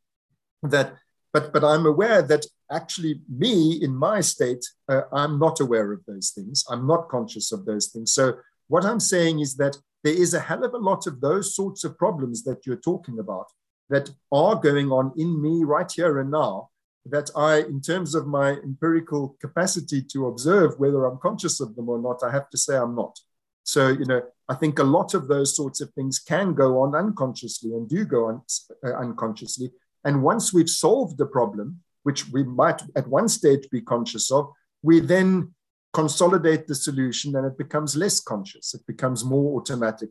B: that but but i'm aware that actually me in my state uh, i'm not aware of those things. I'm not conscious of those things. So what i'm saying is that there is a hell of a lot of those sorts of problems that you're talking about that are going on in me right here and now that i in terms of my empirical capacity to observe whether i'm conscious of them or not i have to say i'm not so you know i think a lot of those sorts of things can go on unconsciously and do go on uh, unconsciously and once we've solved the problem, which we might at one stage be conscious of, we then consolidate the solution and it becomes less conscious. It becomes more automatic.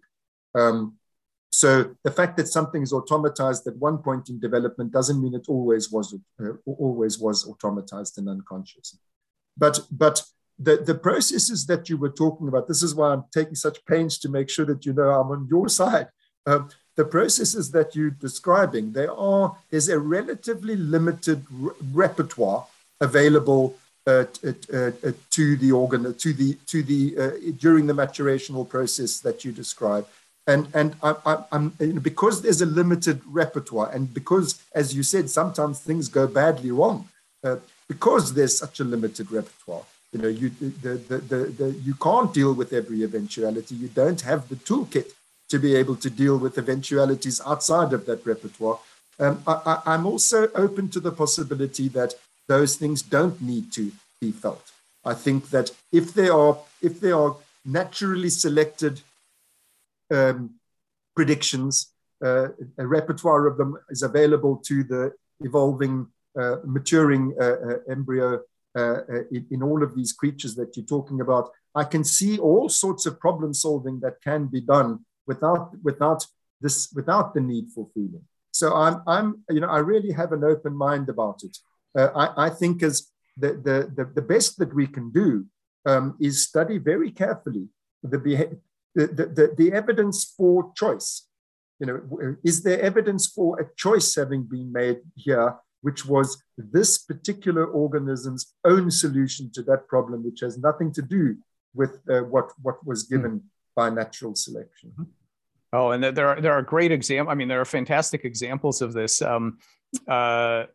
B: Um, so the fact that something is automatized at one point in development doesn't mean it always was uh, always was automatized and unconscious. But but the, the processes that you were talking about, this is why I'm taking such pains to make sure that you know I'm on your side. Um, the processes that you're describing, there are there's a relatively limited re- repertoire available uh, uh, uh, to the organ to the to the uh, during the maturational process that you describe. And and I, am because there's a limited repertoire, and because, as you said, sometimes things go badly wrong, uh, because there's such a limited repertoire. You know, you the, the, the, you can't deal with every eventuality. You don't have the toolkit to be able to deal with eventualities outside of that repertoire. Um, I, am also open to the possibility that those things don't need to be felt. I think that if they are if they are naturally selected um, predictions, uh, a repertoire of them is available to the evolving, uh, maturing uh, uh embryo in, in all of these creatures that you're talking about. I can see all sorts of problem solving that can be done without without this without the need for feeling. So I'm I'm you know I really have an open mind about it. Uh, I, I think as the, the, the, the best that we can do um, is study very carefully the, the, the, the evidence for choice. You know, is there evidence for a choice having been made here, which was this particular organism's own solution to that problem, which has nothing to do with uh, what, what was given mm by natural selection. Mm-hmm.
C: Oh, and there are there are great examples. I mean, there are fantastic examples of this. Um, uh,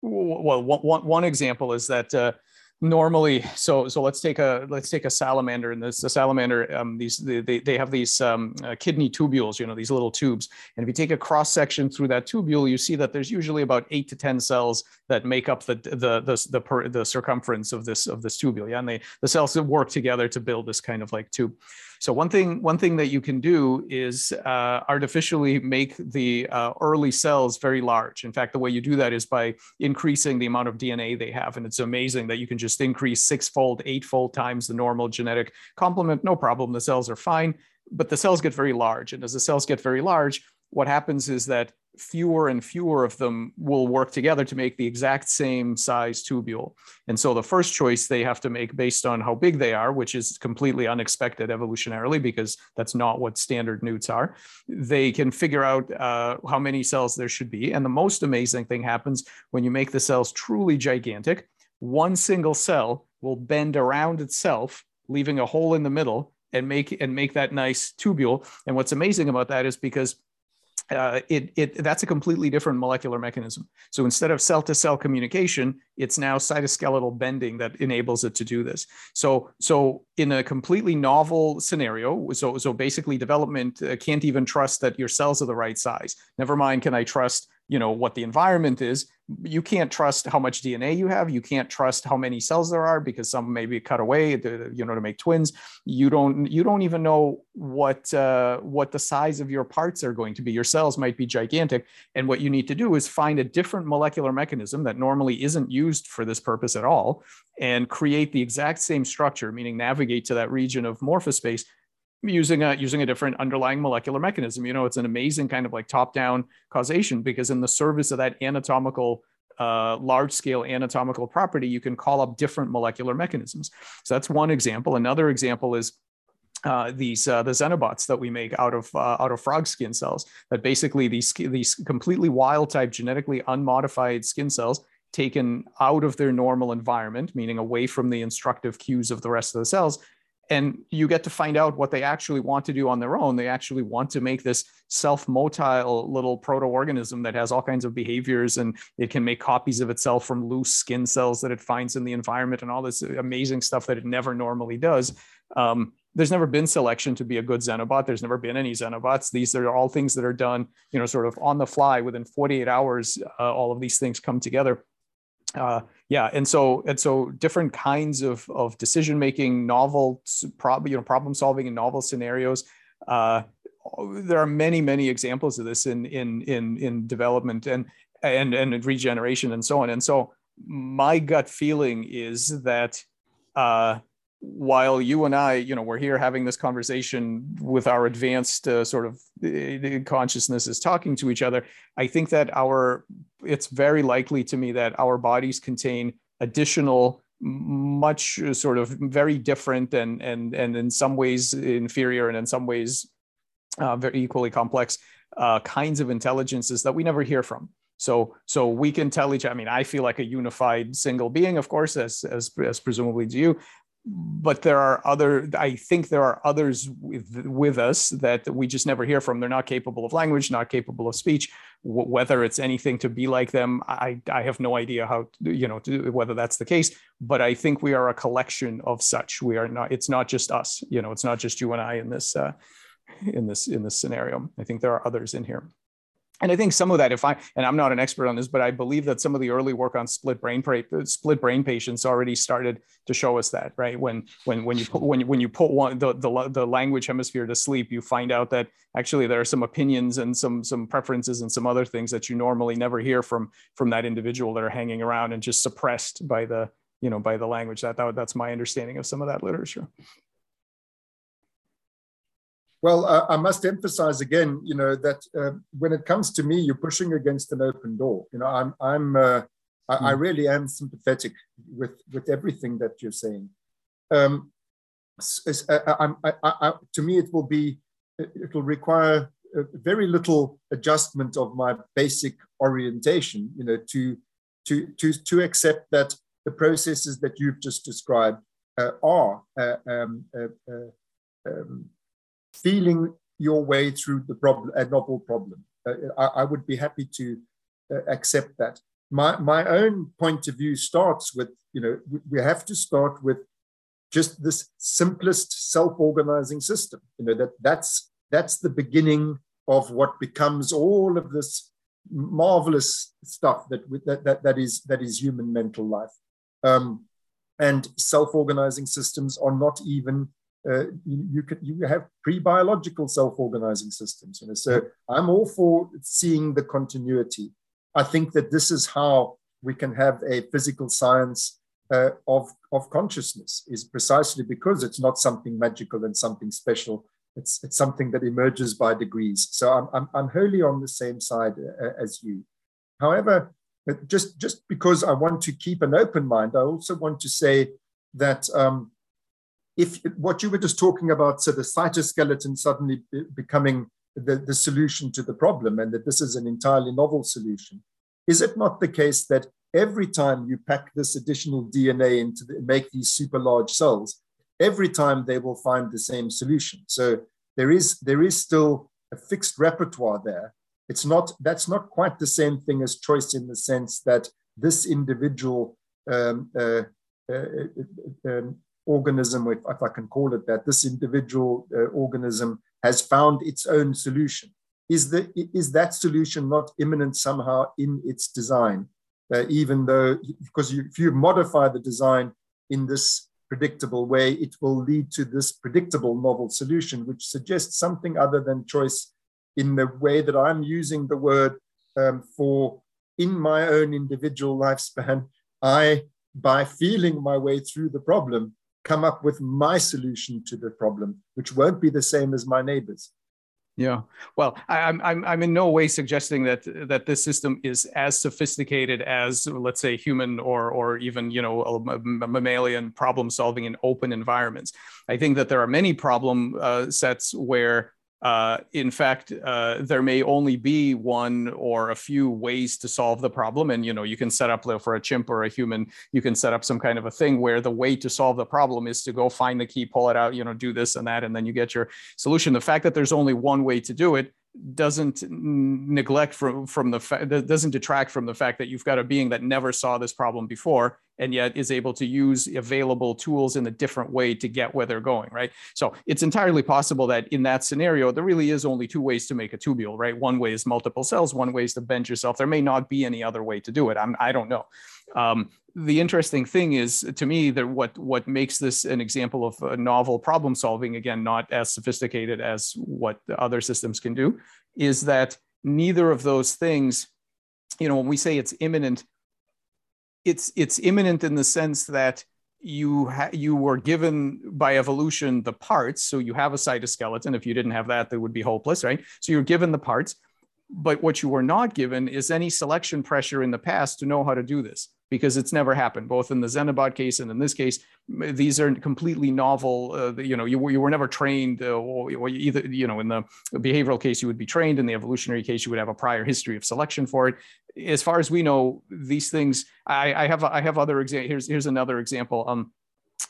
C: well, one, one example is that uh, normally so so let's take a let's take a salamander and this the salamander um, these they, they have these um, uh, kidney tubules you know these little tubes. And if you take a cross section through that tubule you see that there's usually about eight to ten cells that make up the the the the, per, the circumference of this of this tubule. Yeah and they the cells work together to build this kind of like tube. So one thing one thing that you can do is uh, artificially make the uh, early cells very large. In fact, the way you do that is by increasing the amount of DNA they have, and it's amazing that you can just increase sixfold, eightfold times the normal genetic complement. No problem. The cells are fine, but the cells get very large, and as the cells get very large, what happens is that fewer and fewer of them will work together to make the exact same size tubule. And so the first choice they have to make based on how big they are, which is completely unexpected evolutionarily because that's not what standard newts are, they can figure out uh, how many cells there should be. And the most amazing thing happens when you make the cells truly gigantic. One single cell will bend around itself, leaving a hole in the middle and make and make that nice tubule. And what's amazing about that is because uh, it, it that's a completely different molecular mechanism. So instead of cell to cell communication, it's now cytoskeletal bending that enables it to do this. So so in a completely novel scenario, so so basically development uh, can't even trust that your cells are the right size. Never mind, can I trust you know what the environment is. You can't trust how much dna you have. You can't trust how many cells there are because some may be cut away to, you know to make twins. You don't you don't even know what uh, what the size of your parts are going to be. Your cells might be gigantic. And what you need to do is find a different molecular mechanism that normally isn't used for this purpose at all and create the exact same structure meaning navigate to that region of morphospace using a using a different underlying molecular mechanism. You know, it's an amazing kind of like top-down causation because in the service of that anatomical uh, large scale anatomical property, you can call up different molecular mechanisms. So that's one example. Another example is uh, these uh, the xenobots that we make out of uh, out of frog skin cells. That basically these these completely wild type genetically unmodified skin cells taken out of their normal environment, meaning away from the instructive cues of the rest of the cells, and you get to find out what they actually want to do on their own. They actually want to make this self-motile little proto-organism that has all kinds of behaviors and it can make copies of itself from loose skin cells that it finds in the environment and all this amazing stuff that it never normally does. Um, there's never been selection to be a good xenobot. There's never been any xenobots. These are all things that are done, you know, sort of on the fly within 48 hours. Uh, all of these things come together uh, yeah, and so and so different kinds of of decision making, novel problem you know problem solving in novel scenarios. Uh, there are many many examples of this in in in in development and and and regeneration and so on. And so my gut feeling is that uh, while you and I, you know, we're here having this conversation with our advanced uh, sort of uh, consciousnesses talking to each other, I think that our, it's very likely to me that our bodies contain additional much uh, sort of very different and and and in some ways inferior and in some ways uh, very equally complex uh, kinds of intelligences that we never hear from. So so we can tell each i mean i feel like a unified single being of course as as, as presumably do you but there are other i think there are others with with us that we just never hear from. They're not capable of language not capable of speech. W- whether it's anything to be like them i i have no idea how you know to, whether that's the case but i think we are a collection of such. We are not it's not just us you know it's not just you and i in this uh, in this in this scenario. I think there are others in here and I think some of that, if I and I'm not an expert on this, but I believe that some of the early work on split brain uh, split brain patients already started to show us that, right? When when when you put when when you put one the, the the language hemisphere to sleep, you find out that actually there are some opinions and some some preferences and some other things that you normally never hear from from that individual that are hanging around and just suppressed by the you know by the language. That, that that's my understanding of some of that literature.
B: Well, uh, I must emphasize again, you know, that uh, when it comes to me, you're pushing against an open door. You know, I'm, I'm, uh, I. I, hmm. really am sympathetic with with everything that you're saying. Um, uh, I, I, to me, it will be, it will require very little adjustment of my basic orientation. You know, to to to to accept that the processes that you've just described uh, are. Uh, um, um, feeling your way through the problem, a novel problem. Uh, I, I, would be happy to uh, accept that. My, my own point of view starts with, you know, we have to start with just this simplest self-organizing system. You know, that that's that's the beginning of what becomes all of this marvelous stuff that that that, that is that is human mental life. Um, and self-organizing systems are not even uh, you, you, could you have pre-biological self-organizing systems. You know, so I'm all for seeing the continuity. I think that this is how we can have a physical science uh, of of consciousness is precisely because it's not something magical and something special. It's it's something that emerges by degrees. So I'm I'm, I'm wholly on the same side uh, as you. However, just just because I want to keep an open mind, I also want to say that. Um, if what you were just talking about, so the cytoskeleton suddenly becoming the, the solution to the problem and that this is an entirely novel solution, is it not the case that every time you pack this additional DNA into the, make these super large cells, every time they will find the same solution. So there is there is still a fixed repertoire there. It's not that's not quite the same thing as choice in the sense that this individual um, uh, uh, uh um, organism, if, if I can call it that, this individual uh, organism has found its own solution. Is, the, is that solution not immanent somehow in its design? Uh, even though, because you, if you modify the design in this predictable way, it will lead to this predictable novel solution, which suggests something other than choice in the way that I'm using the word um, for in my own individual lifespan. I, by feeling my way through the problem, come up with my solution to the problem, which won't be the same as my neighbor's.
C: Yeah. Well, I, am I'm I'm in no way suggesting that that this system is as sophisticated as let's say human or or even you know mammalian problem solving in open environments. I think that there are many problem uh, sets where uh, in fact, uh, there may only be one or a few ways to solve the problem. And, you know, you can set up for a chimp or a human, you can set up some kind of a thing where the way to solve the problem is to go find the key, pull it out, you know, do this and that, and then you get your solution. The fact that there's only one way to do it doesn't neglect from from the fact doesn't detract from the fact that you've got a being that never saw this problem before and yet is able to use available tools in a different way to get where they're going, right? So it's entirely possible that in that scenario, there really is only two ways to make a tubule, right? One way is multiple cells, one way is to bend yourself. There may not be any other way to do it. I'm, I don't know. Um, the interesting thing is to me that what what makes this an example of a novel problem solving again not as sophisticated as what the other systems can do is that neither of those things you know when we say it's immanent it's it's immanent in the sense that you ha- you were given by evolution the parts so you have a cytoskeleton. If you didn't have that that would be hopeless right? So you're given the parts but what you were not given is any selection pressure in the past to know how to do this because it's never happened both in the xenobot case and in this case. These are completely novel uh, you know you, you were never trained uh, or, or, either you know in the behavioral case you would be trained. In the evolutionary case you would have a prior history of selection for it. As far as we know these things i, I have i have other examples here's here's another example. Um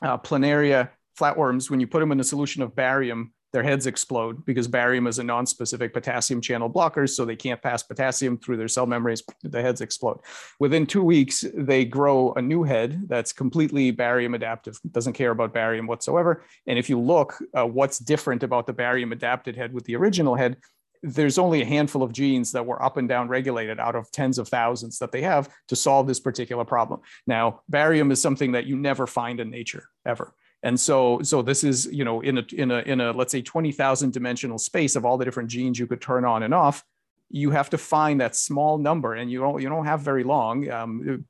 C: uh, planaria flatworms when you put them in a solution of barium their heads explode because barium is a non-specific potassium channel blocker, so they can't pass potassium through their cell membranes. The heads explode. Within two weeks, they grow a new head that's completely barium adaptive, doesn't care about barium whatsoever. And if you look, uh, what's different about the barium adapted head with the original head? There's only a handful of genes that were up and down regulated out of tens of thousands that they have to solve this particular problem. Now, barium is something that you never find in nature ever. And so, so this is, you know, in a, in a, in a, let's say 20,000 dimensional space of all the different genes you could turn on and off, you have to find that small number and you don't, you don't have very long. Um,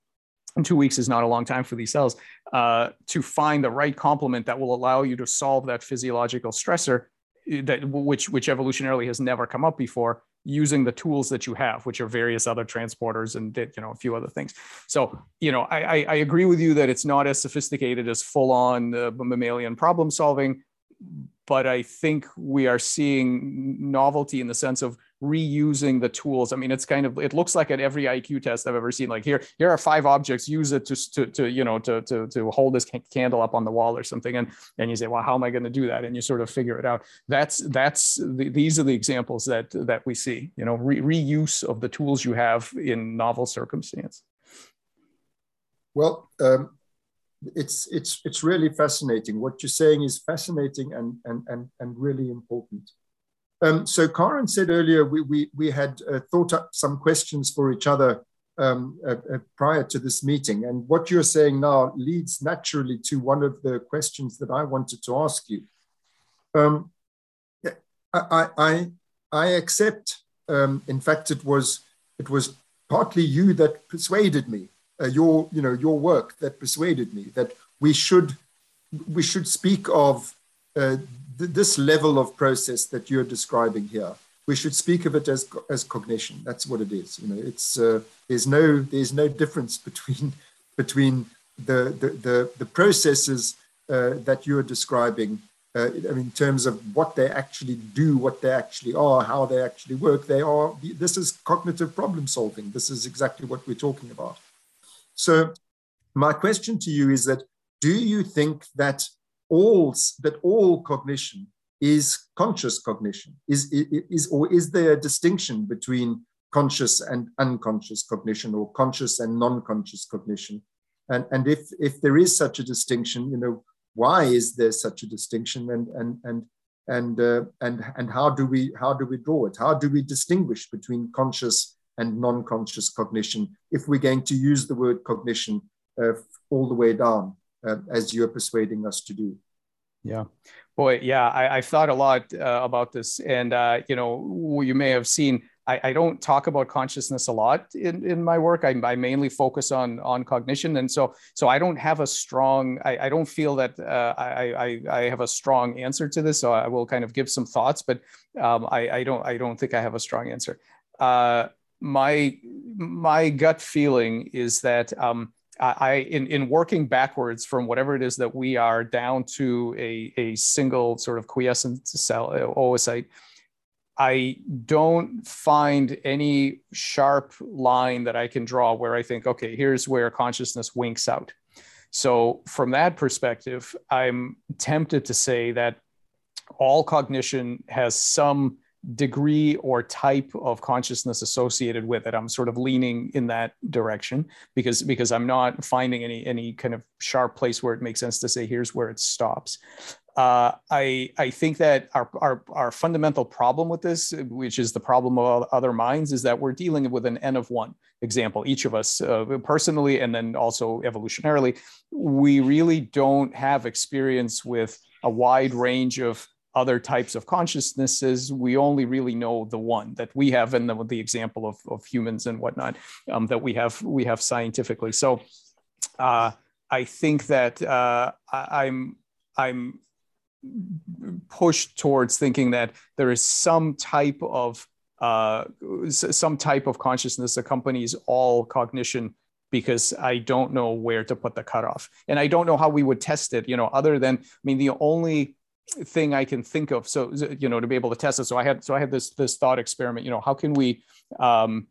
C: two weeks is not a long time for these cells uh, to find the right complement that will allow you to solve that physiological stressor eh, that which which evolutionarily has never come up before using the tools that you have, which are various other transporters and you know a few other things. So you know I, I agree with you that it's not as sophisticated as full on uh, mammalian problem solving, but I think we are seeing novelty in the sense of reusing the tools. I mean, it's kind of it looks like at every IQ test I've ever seen. Like here, here are five objects. Use it to to, to you know to, to to hold this candle up on the wall or something. And and you say, well, how am I going to do that? And you sort of figure it out. That's that's the, these are the examples that that we see. You know, re- reuse of the tools you have in novel circumstance.
B: Well. Um, it's it's it's really fascinating. What you're saying is fascinating and and and, and really important. Um, so Karen said earlier we, we, we had uh, thought up some questions for each other um, uh, uh, prior to this meeting. And what you're saying now leads naturally to one of the questions that I wanted to ask you. Um, I, I, I accept, um, in fact, it was, it was partly you that persuaded me, uh, your, you know, your work that persuaded me that we should, we should speak of uh, th- this level of process that you're describing here, we should speak of it as as cognition. That's what it is. You know, it's uh, there's no there's no difference between between the the the, the processes uh, that you're describing. Uh, I mean, in terms of what they actually do, what they actually are, how they actually work, they are. This is cognitive problem solving. This is exactly what we're talking about. So, my question to you is that: Do you think that all that all cognition is conscious cognition? Is, is or is there a distinction between conscious and unconscious cognition or conscious and non-conscious cognition? And and if if there is such a distinction you know why is there such a distinction? And and and and uh, and and how do we how do we draw it? How do we distinguish between conscious and non-conscious cognition if we're going to use the word cognition uh, all the way down uh, as you're persuading us to do.
C: Yeah. Boy, yeah, I, have thought a lot uh, about this. And, uh, you know, you may have seen I, I don't talk about consciousness a lot in, in my work. I, I mainly focus on on cognition, and so so I don't have a strong. I, I don't feel that uh, I, I have a strong answer to this. So I will kind of give some thoughts, but um, I I don't I don't think I have a strong answer. Uh, my my gut feeling is that um, I in in working backwards from whatever it is that we are down to a a single sort of quiescent cell uh, oocyte. I don't find any sharp line that I can draw where I think, okay, here's where consciousness winks out. So, from that perspective, I'm tempted to say that all cognition has some degree or type of consciousness associated with it i'm sort of leaning in that direction because because i'm not finding any any kind of sharp place where it makes sense to say here's where it stops uh, I, I think that our, our, our fundamental problem with this, which is the problem of other minds, is that we're dealing with an N of one example, each of us uh, personally and then also evolutionarily. We really don't have experience with a wide range of other types of consciousnesses, we only really know the one that we have, and the, the example of, of humans and whatnot um, that we have we have scientifically. So uh, I think that uh, I'm I'm pushed towards thinking that there is some type of uh, some type of consciousness accompanies all cognition because I don't know where to put the cutoff. And I don't know how we would test it, you know, other than, I mean, the only thing I can think of. So you know to be able to test it. So I had so I had this this thought experiment. You know how can we um,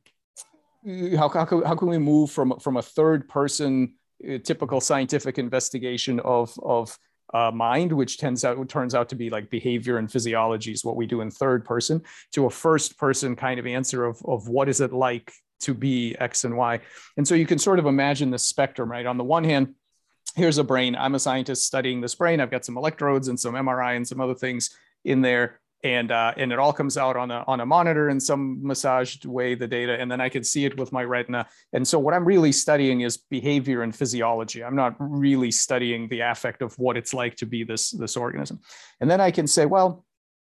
C: how, how, can, how can we move from from a third person uh, typical scientific investigation of of uh, mind, which tends out turns out to be like behavior and physiology is what we do in third person, to a first person kind of answer of of what is it like to be X and Y. And so you can sort of imagine the spectrum, right? On the one hand, here's a brain. I'm a scientist studying this brain. I've got some electrodes and some MRI and some other things in there. And, uh, and it all comes out on a, on a monitor in some massaged way, the data, and then I can see it with my retina. And so what I'm really studying is behavior and physiology. I'm not really studying the affect of what it's like to be this, this organism. And then I can say, well,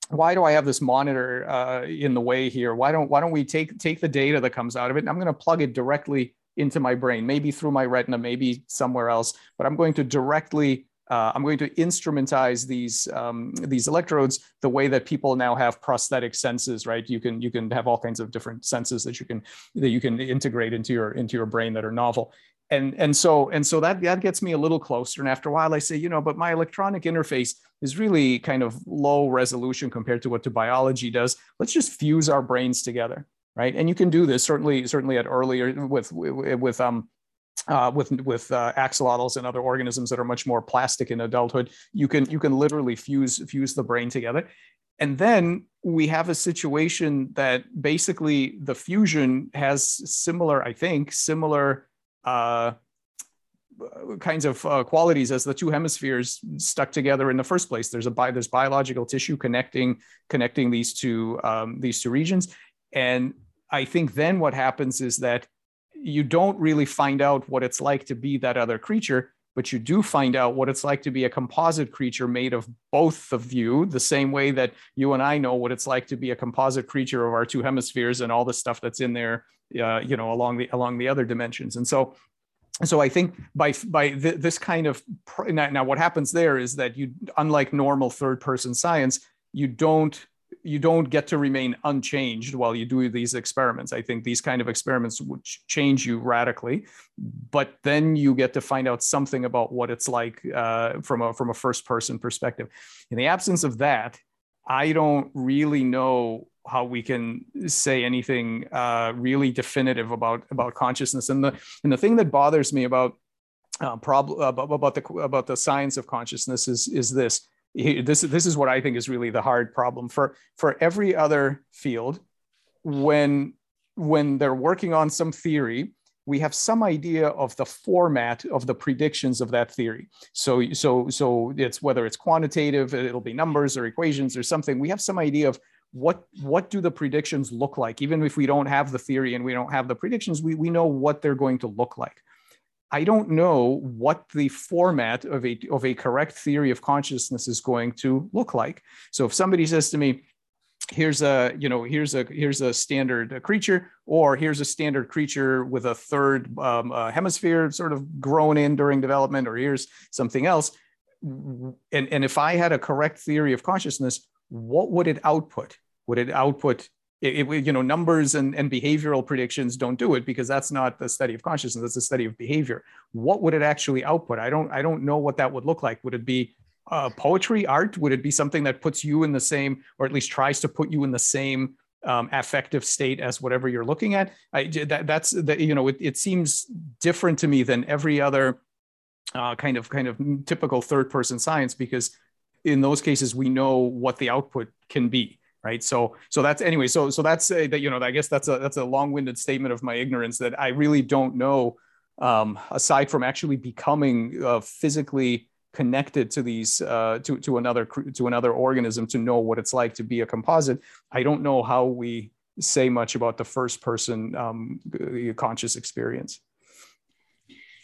C: why do I have this monitor uh, in the way here? Why don't why don't we take take the data that comes out of it and I'm going to plug it directly into my brain, maybe through my retina, maybe somewhere else, but I'm going to directly uh, I'm going to instrumentize these um, these electrodes the way that people now have prosthetic senses, right? You can you can have all kinds of different senses that you can that you can integrate into your into your brain that are novel. And and so and so that that gets me a little closer. And after a while, I say, you know, but my electronic interface is really kind of low resolution compared to what the biology does. Let's just fuse our brains together right? And you can do this certainly, certainly at earlier with with um, uh, with with uh, axolotls and other organisms that are much more plastic in adulthood. You can you can literally fuse fuse the brain together, and then we have a situation that basically the fusion has similar, I think, similar. Uh, kinds of uh, qualities as the two hemispheres stuck together in the first place. There's a bi- there's biological tissue connecting connecting these two um, these two regions, and I think then what happens is that you don't really find out what it's like to be that other creature, but you do find out what it's like to be a composite creature made of both of you, the same way that you and I know what it's like to be a composite creature of our two hemispheres and all the stuff that's in there, uh, you know, along the along the other dimensions. And so, so I think by by th- this kind of now, now what happens there is that you, unlike normal third person science, you don't you don't get to remain unchanged while you do these experiments. I think these kind of experiments would change you radically, but then you get to find out something about what it's like uh, from a from a first person perspective. In the absence of that, I don't really know how we can say anything uh, really definitive about about consciousness. And the and the thing that bothers me about uh, about the about the science of consciousness is is this this this is what I think is really the hard problem for for every other field. When when they're working on some theory, we have some idea of the format of the predictions of that theory. So so so it's whether it's quantitative, it'll be numbers or equations or something. We have some idea of what what do the predictions look like even if we don't have the theory and we don't have the predictions we, we know what they're going to look like I don't know what the format of a, of a correct theory of consciousness is going to look like. So if somebody says to me, here's a you know here's a here's a standard creature or here's a standard creature with a third um, uh, hemisphere sort of grown in during development or here's something else and and if i had a correct theory of consciousness what would it output would it output it, it, you know numbers and, and behavioral predictions don't do it because that's not the study of consciousness that's the study of behavior. What would it actually output? I don't i don't know what that would look like. Would it be uh, poetry art? Would it be something that puts you in the same or at least tries to put you in the same um, affective state as whatever you're looking at? I, that, that's that you know it, it seems different to me than every other uh, kind of kind of typical third person science because in those cases we know what the output can be right so so that's anyway so so that's a, that you know i guess that's a that's a long-winded statement of my ignorance that i really don't know um, aside from actually becoming uh, physically connected to these uh, to to another to another organism to know what it's like to be a composite. I don't know how we say much about the first person um, conscious experience.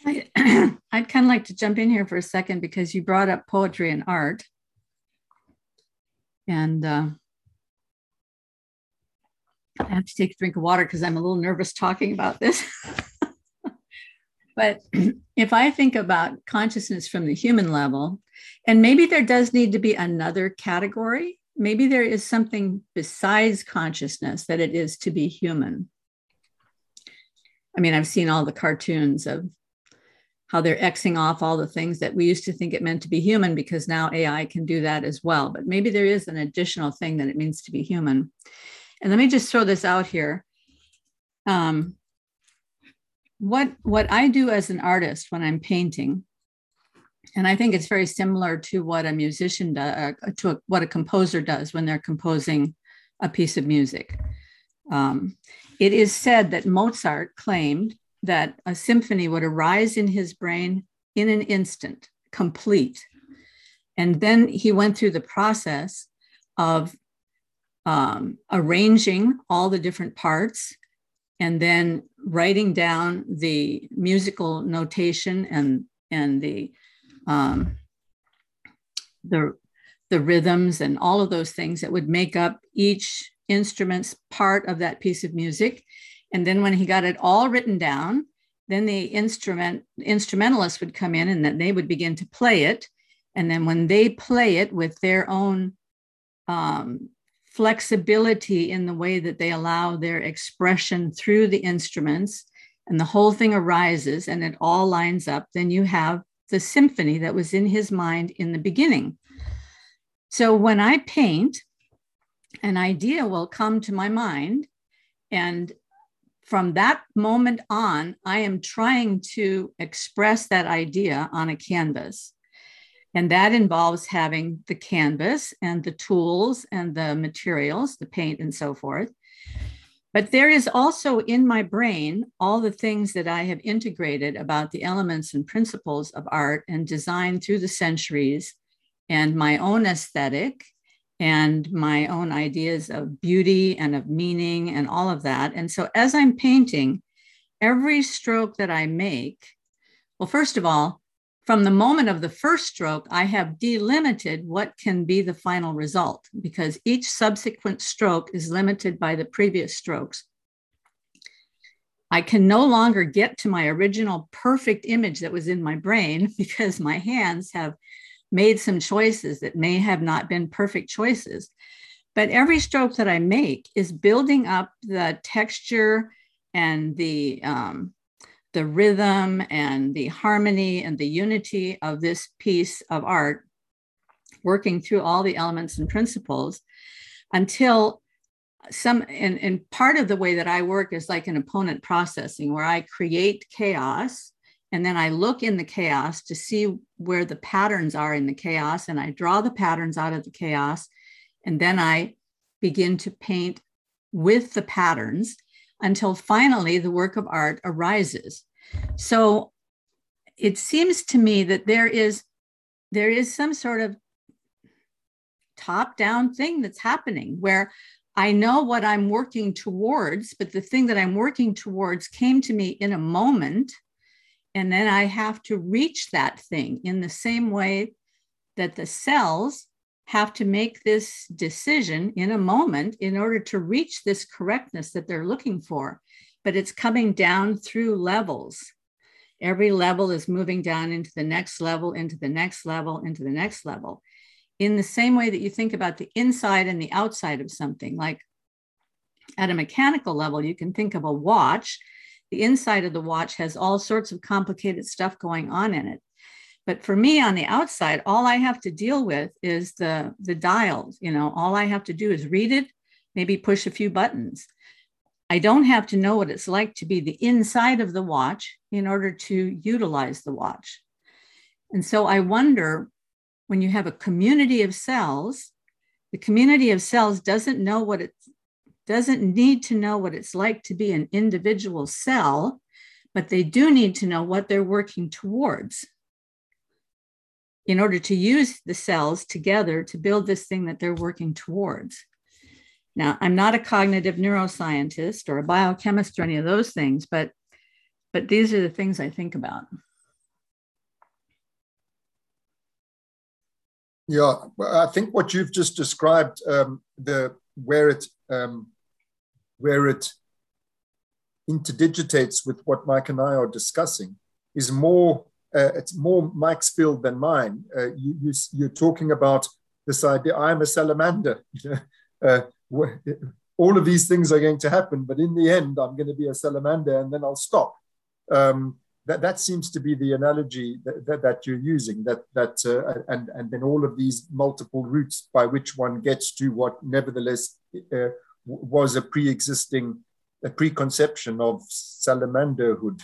A: I, I'd kind of like to jump in here for a second because you brought up poetry and art. And uh, I have to take a drink of water because I'm a little nervous talking about this. But if I think about consciousness from the human level, and maybe there does need to be another category, maybe there is something besides consciousness that it is to be human. I mean, I've seen all the cartoons of how they're Xing off all the things that we used to think it meant to be human because now AI can do that as well. But maybe there is an additional thing that it means to be human. And let me just throw this out here. Um, what what I do as an artist when I'm painting, and I think it's very similar to what a musician does, uh, to a, what a composer does when they're composing a piece of music. Um, it is said that Mozart claimed that a symphony would arise in his brain in an instant, complete. And then he went through the process of um, arranging all the different parts and then writing down the musical notation and and the um, the the rhythms and all of those things that would make up each instrument's part of that piece of music. And then when he got it all written down then the instrument instrumentalist would come in and then they would begin to play it. And then when they play it with their own um, flexibility in the way that they allow their expression through the instruments and the whole thing arises and it all lines up, then you have the symphony that was in his mind in the beginning. So when I paint, an idea will come to my mind. And from that moment on, I am trying to express that idea on a canvas. And that involves having the canvas and the tools and the materials, the paint and so forth. But there is also in my brain all the things that I have integrated about the elements and principles of art and design through the centuries and my own aesthetic and my own ideas of beauty and of meaning and all of that. And so as I'm painting, every stroke that I make, well, first of all, from the moment of the first stroke, I have delimited what can be the final result because each subsequent stroke is limited by the previous strokes. I can no longer get to my original perfect image that was in my brain because my hands have made some choices that may have not been perfect choices. But every stroke that I make is building up the texture and the um, the rhythm and the harmony and the unity of this piece of art, working through all the elements and principles until some and, and part of the way that I work is like an opponent processing where I create chaos and then I look in the chaos to see where the patterns are in the chaos and I draw the patterns out of the chaos and then I begin to paint with the patterns until finally the work of art arises. So it seems to me that there is there is some sort of top down thing that's happening where I know what I'm working towards, but the thing that I'm working towards came to me in a moment. And then I have to reach that thing in the same way that the cells have to make this decision in a moment in order to reach this correctness that they're looking for. But it's coming down through levels. Every level is moving down into the next level, into the next level, into the next level. In the same way that you think about the inside and the outside of something, like at a mechanical level, you can think of a watch. The inside of the watch has all sorts of complicated stuff going on in it. But for me on the outside, all I have to deal with is the, the dials. You know, all I have to do is read it, maybe push a few buttons. I don't have to know what it's like to be the inside of the watch in order to utilize the watch. And so I wonder when you have a community of cells, the community of cells doesn't know what it doesn't need to know what it's like to be an individual cell, but they do need to know what they're working towards in order to use the cells together to build this thing that they're working towards. Now, I'm not a cognitive neuroscientist or a biochemist or any of those things, but but these are the things I think about.
B: Yeah, I think what you've just described, um, the where it um, where it interdigitates with what Mike and I are discussing, is more uh, it's more Mike's field than mine. Uh, you, you, you're talking about this idea. I'm a salamander. uh, all of these things are going to happen, but in the end, I'm going to be a salamander, and then I'll stop. Um, that, that seems to be the analogy that, that, that you're using. That that uh, and and then all of these multiple routes by which one gets to what, nevertheless, uh, was a pre-existing a preconception of salamanderhood.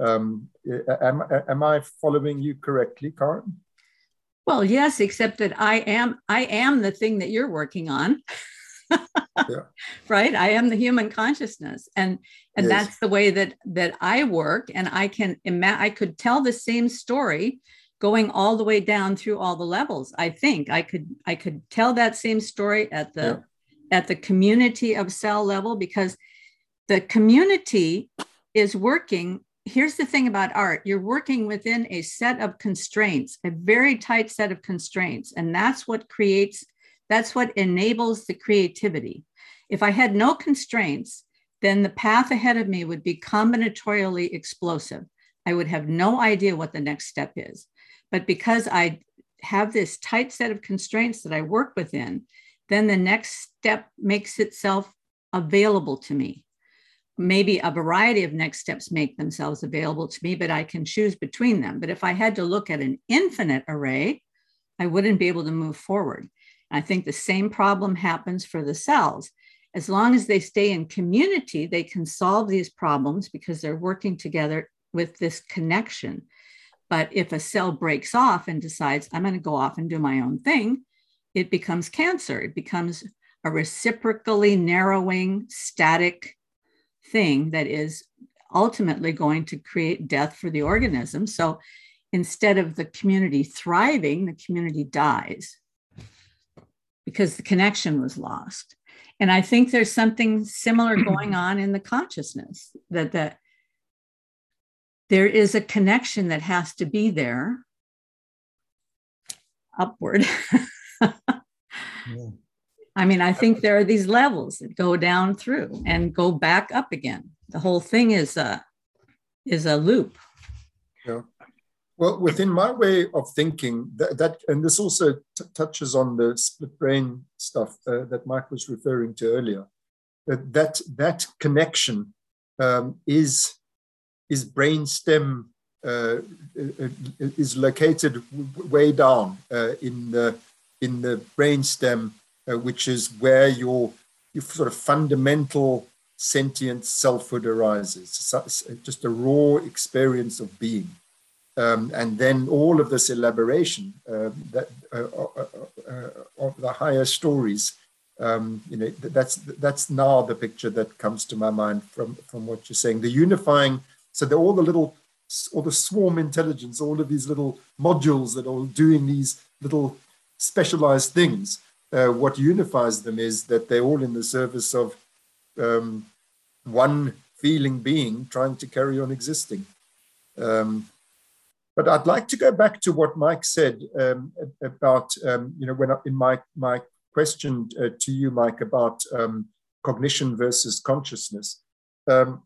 B: Um, am, am I following you correctly, Karen?
A: Well, yes, except that I am I am the thing that you're working on. yeah. Right? I am the human consciousness. And and yes. that's the way that that I work. And I can imagine I could tell the same story going all the way down through all the levels. I think I could I could tell that same story at the yeah. at the community of cell level because the community is working here's the thing about art. You're working within a set of constraints a very tight set of constraints and that's what creates that's what enables the creativity. If i had no constraints then the path ahead of me would be combinatorially explosive. I would have no idea what the next step is. But because i have this tight set of constraints that i work within then the next step makes itself available to me maybe a variety of next steps make themselves available to me, but I can choose between them. But if I had to look at an infinite array, I wouldn't be able to move forward. I think the same problem happens for the cells. As long as they stay in community, they can solve these problems because they're working together with this connection. But if a cell breaks off and decides, I'm going to go off and do my own thing, it becomes cancer. It becomes a reciprocally narrowing, static thing that is ultimately going to create death for the organism. So instead of the community thriving, the community dies because the connection was lost. And I think there's something similar going on in the consciousness that that there is a connection that has to be there upward. yeah. I mean, I think there are these levels that go down through and go back up again. The whole thing is a is a loop.
B: Yeah. Well, within my way of thinking, that, that and this also t- touches on the split brain stuff uh, that Mike was referring to earlier. That that that connection um, is is brain stem uh, is located way down uh, in the in the brain stem uh, which is where your, your sort of fundamental sentient selfhood arises, so, just a raw experience of being. Um, and then all of this elaboration uh, that, uh, uh, uh, of the higher stories, um, you know, that's that's now the picture that comes to my mind from from what you're saying. The unifying, so they're all the little, all the swarm intelligence, all of these little modules that are doing these little specialized things uh, what unifies them is that they're all in the service of um, one feeling being trying to carry on existing. Um, but I'd like to go back to what Mike said um, about, um, you know, when I, in my, my question uh, to you, Mike, about um, cognition versus consciousness. Um,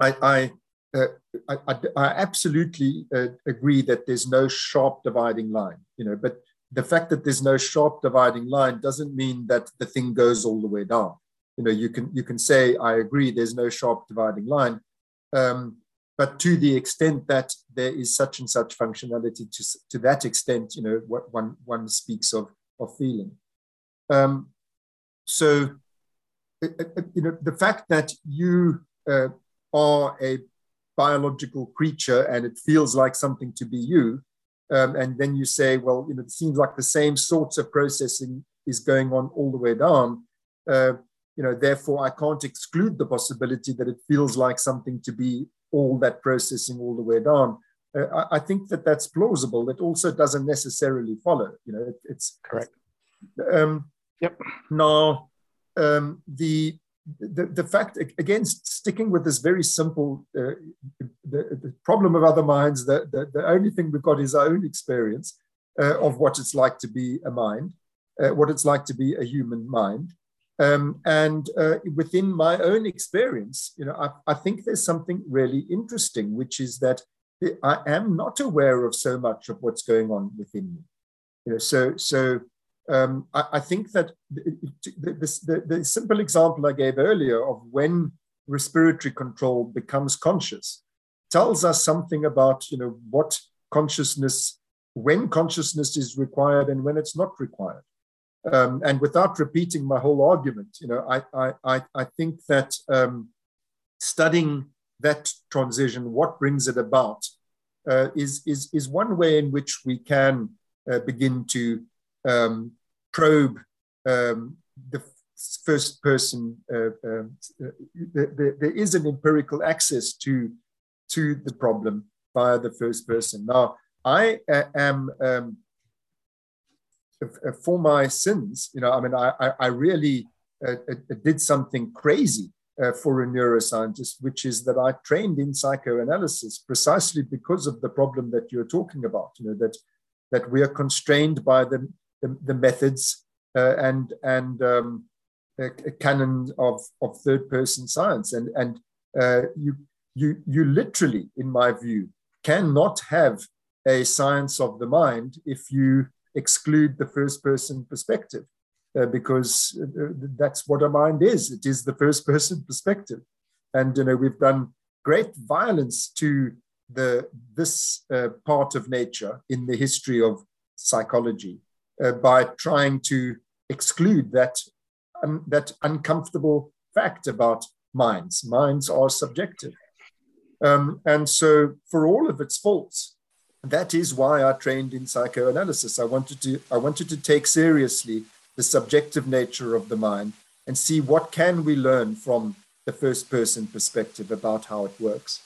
B: I, I, uh, I, I, absolutely uh, agree that there's no sharp dividing line, you know, but the fact that there's no sharp dividing line doesn't mean that the thing goes all the way down. You know, you can you can say I agree. There's no sharp dividing line, um, but to the extent that there is such and such functionality, to to that extent, you know, what one one speaks of of feeling. Um, so, uh, uh, you know, the fact that you uh, are a biological creature and it feels like something to be you, um, and then you say, well, you know, it seems like the same sorts of processing is going on all the way down. Uh, you know, therefore, I can't exclude the possibility that it feels like something to be all that processing all the way down. Uh, I, I, think that that's plausible. It also doesn't necessarily follow. You know, it, it's
C: correct.
B: Um,
C: yep.
B: Now, um, the the, the fact against sticking with this very simple uh, the, the, problem of other minds the, the, the, only thing we've got is our own experience uh, of what it's like to be a mind uh, what it's like to be a human mind. Um, and uh, within my own experience you know I, I think there's something really interesting which is that i am not aware of so much of what's going on within me. You know so so um, I, I, think that the, the, the, simple example I gave earlier of when respiratory control becomes conscious tells us something about you know what consciousness when consciousness is required and when it's not required. Um, and without repeating my whole argument you know i i i think that um, studying that transition what brings it about uh, is is is one way in which we can uh, begin to um, probe um, the first person. Uh, um, uh, there, there is an empirical access to, to the problem via the first person. Now, I uh, am, um, for my sins, you know, I mean, I, I really uh, uh, did something crazy uh, for a neuroscientist, which is that I trained in psychoanalysis precisely because of the problem that you're talking about. You know that that we are constrained by the the, the methods uh, and and um, a, a canon of, of third person science. And and uh, you you you literally in my view cannot have a science of the mind if you exclude the first person perspective uh, because uh, that's what a mind is. It is the first person perspective. And you know we've done great violence to the this uh, part of nature in the history of psychology uh, by trying to exclude that, um, that uncomfortable fact about minds. Minds are subjective. Um, and so, for all of its faults, that is why I trained in psychoanalysis. I wanted to, I wanted to take seriously the subjective nature of the mind and see what can we learn from the first person perspective about how it works.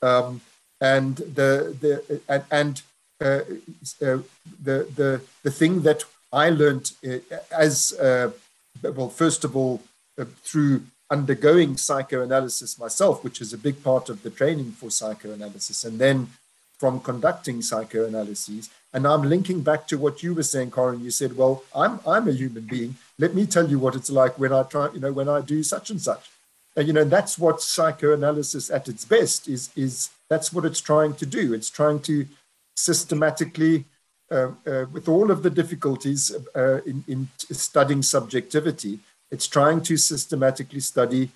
B: Um, and the, the and, and uh, uh, the, the, the thing that I learned uh, as, well, first of all, through undergoing psychoanalysis myself, which is a big part of the training for psychoanalysis, and then from conducting psychoanalyses. And I'm linking back to what you were saying, Karen. You said, "Well, I'm I'm a human being. Let me tell you what it's like when I try, you know, when I do such and such." And you know, that's what psychoanalysis at its best is. Is that's what it's trying to do. It's trying to systematically, uh, uh, with all of the difficulties uh, in, in, studying subjectivity, it's trying to systematically study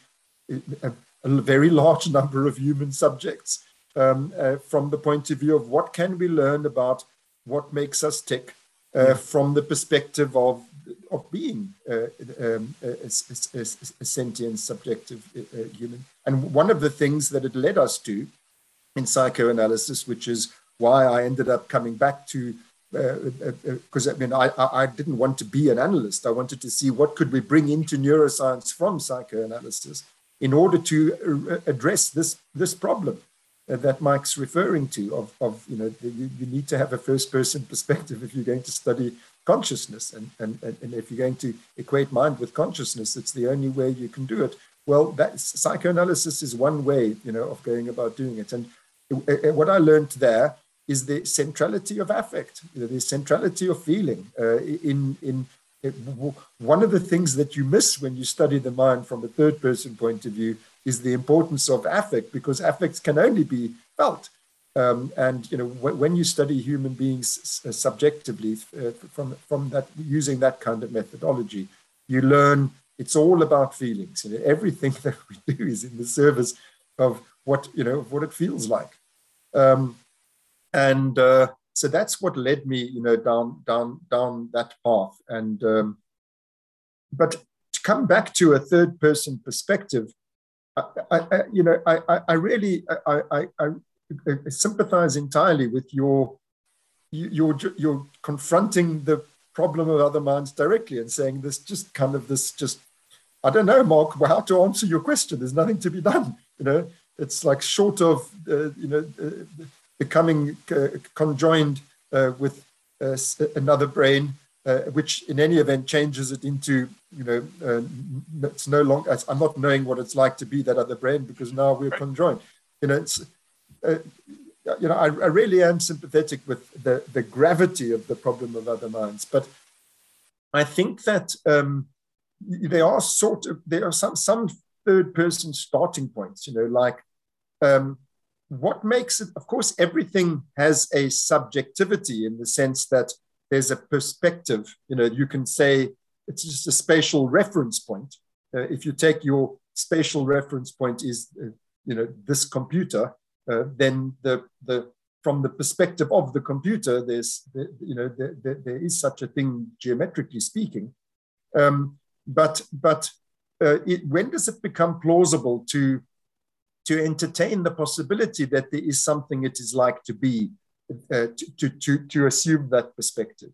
B: a, a very large number of human subjects um, uh, from the point of view of what can we learn about what makes us tick uh, from the perspective of of being uh, um, a, a, a, sentient, subjective human. And one of the things that it led us to in psychoanalysis, which is why I ended up coming back to because uh, uh, uh I mean I, I didn't want to be an analyst. I wanted to see what could we bring into neuroscience from psychoanalysis in order to uh, address this this problem that Mike's referring to of, of you know you, you need to have a first person perspective if you're going to study consciousness. And, and, and if you're going to equate mind with consciousness it's the only way you can do it. Well that psychoanalysis is one way you know of going about doing it. And what I learned there is the centrality of affect, the centrality of feeling. Uh, in, in it, one of the things that you miss when you study the mind from a third person point of view is the importance of affect because affects can only be felt. Um, and you know when you study human beings uh, subjectively uh, from from that using that kind of methodology, you learn it's all about feelings. You know, everything that we do is in the service of what you know what it feels like. Um, and uh, so that's what led me, you know, down down down that path. And um, but to come back to a third person perspective, I, I, you know, I, I really I, I, I sympathize entirely with your you're you're confronting the problem of other minds directly and saying this just kind of this just I don't know, Mark, how to answer your question. There's nothing to be done. You know, it's like short of uh, you know uh, becoming uh, conjoined uh, with uh, another brain, which in any event changes it into, you know, it's no longer, I'm not knowing what it's like to be that other brain because now we're conjoined. You know, it's, you know, I, I, really am sympathetic with the, the gravity of the problem of other minds, but I think that um, there are sort of there are some some third person starting points. You know, like um, what makes it, of course, everything has a subjectivity in the sense that there's a perspective. You know, you can say it's just a spatial reference point. Uh, if you take your spatial reference point is, uh, you know, this computer, uh, then the the from the perspective of the computer, there's, you know, there, there, there is such a thing geometrically speaking. Um, but but uh, it, when does it become plausible to to entertain the possibility that there is something it is like to be, uh, to, to, to assume that perspective.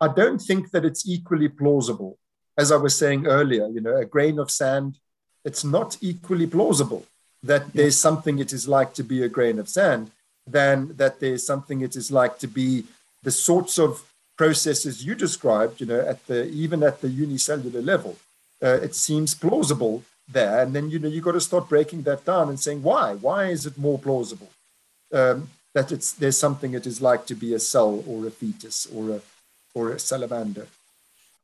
B: I don't think that it's equally plausible. As I was saying earlier, you know, a grain of sand, it's not equally plausible that there's something it is like to be a grain of sand than that there's something it is like to be the sorts of processes you described, you know, at the even at the unicellular level. Uh, it seems plausible there. And then, you know, you got to start breaking that down and saying, why? Why is it more plausible um, that it's there's something it is like to be a cell or a fetus or a or a salamander?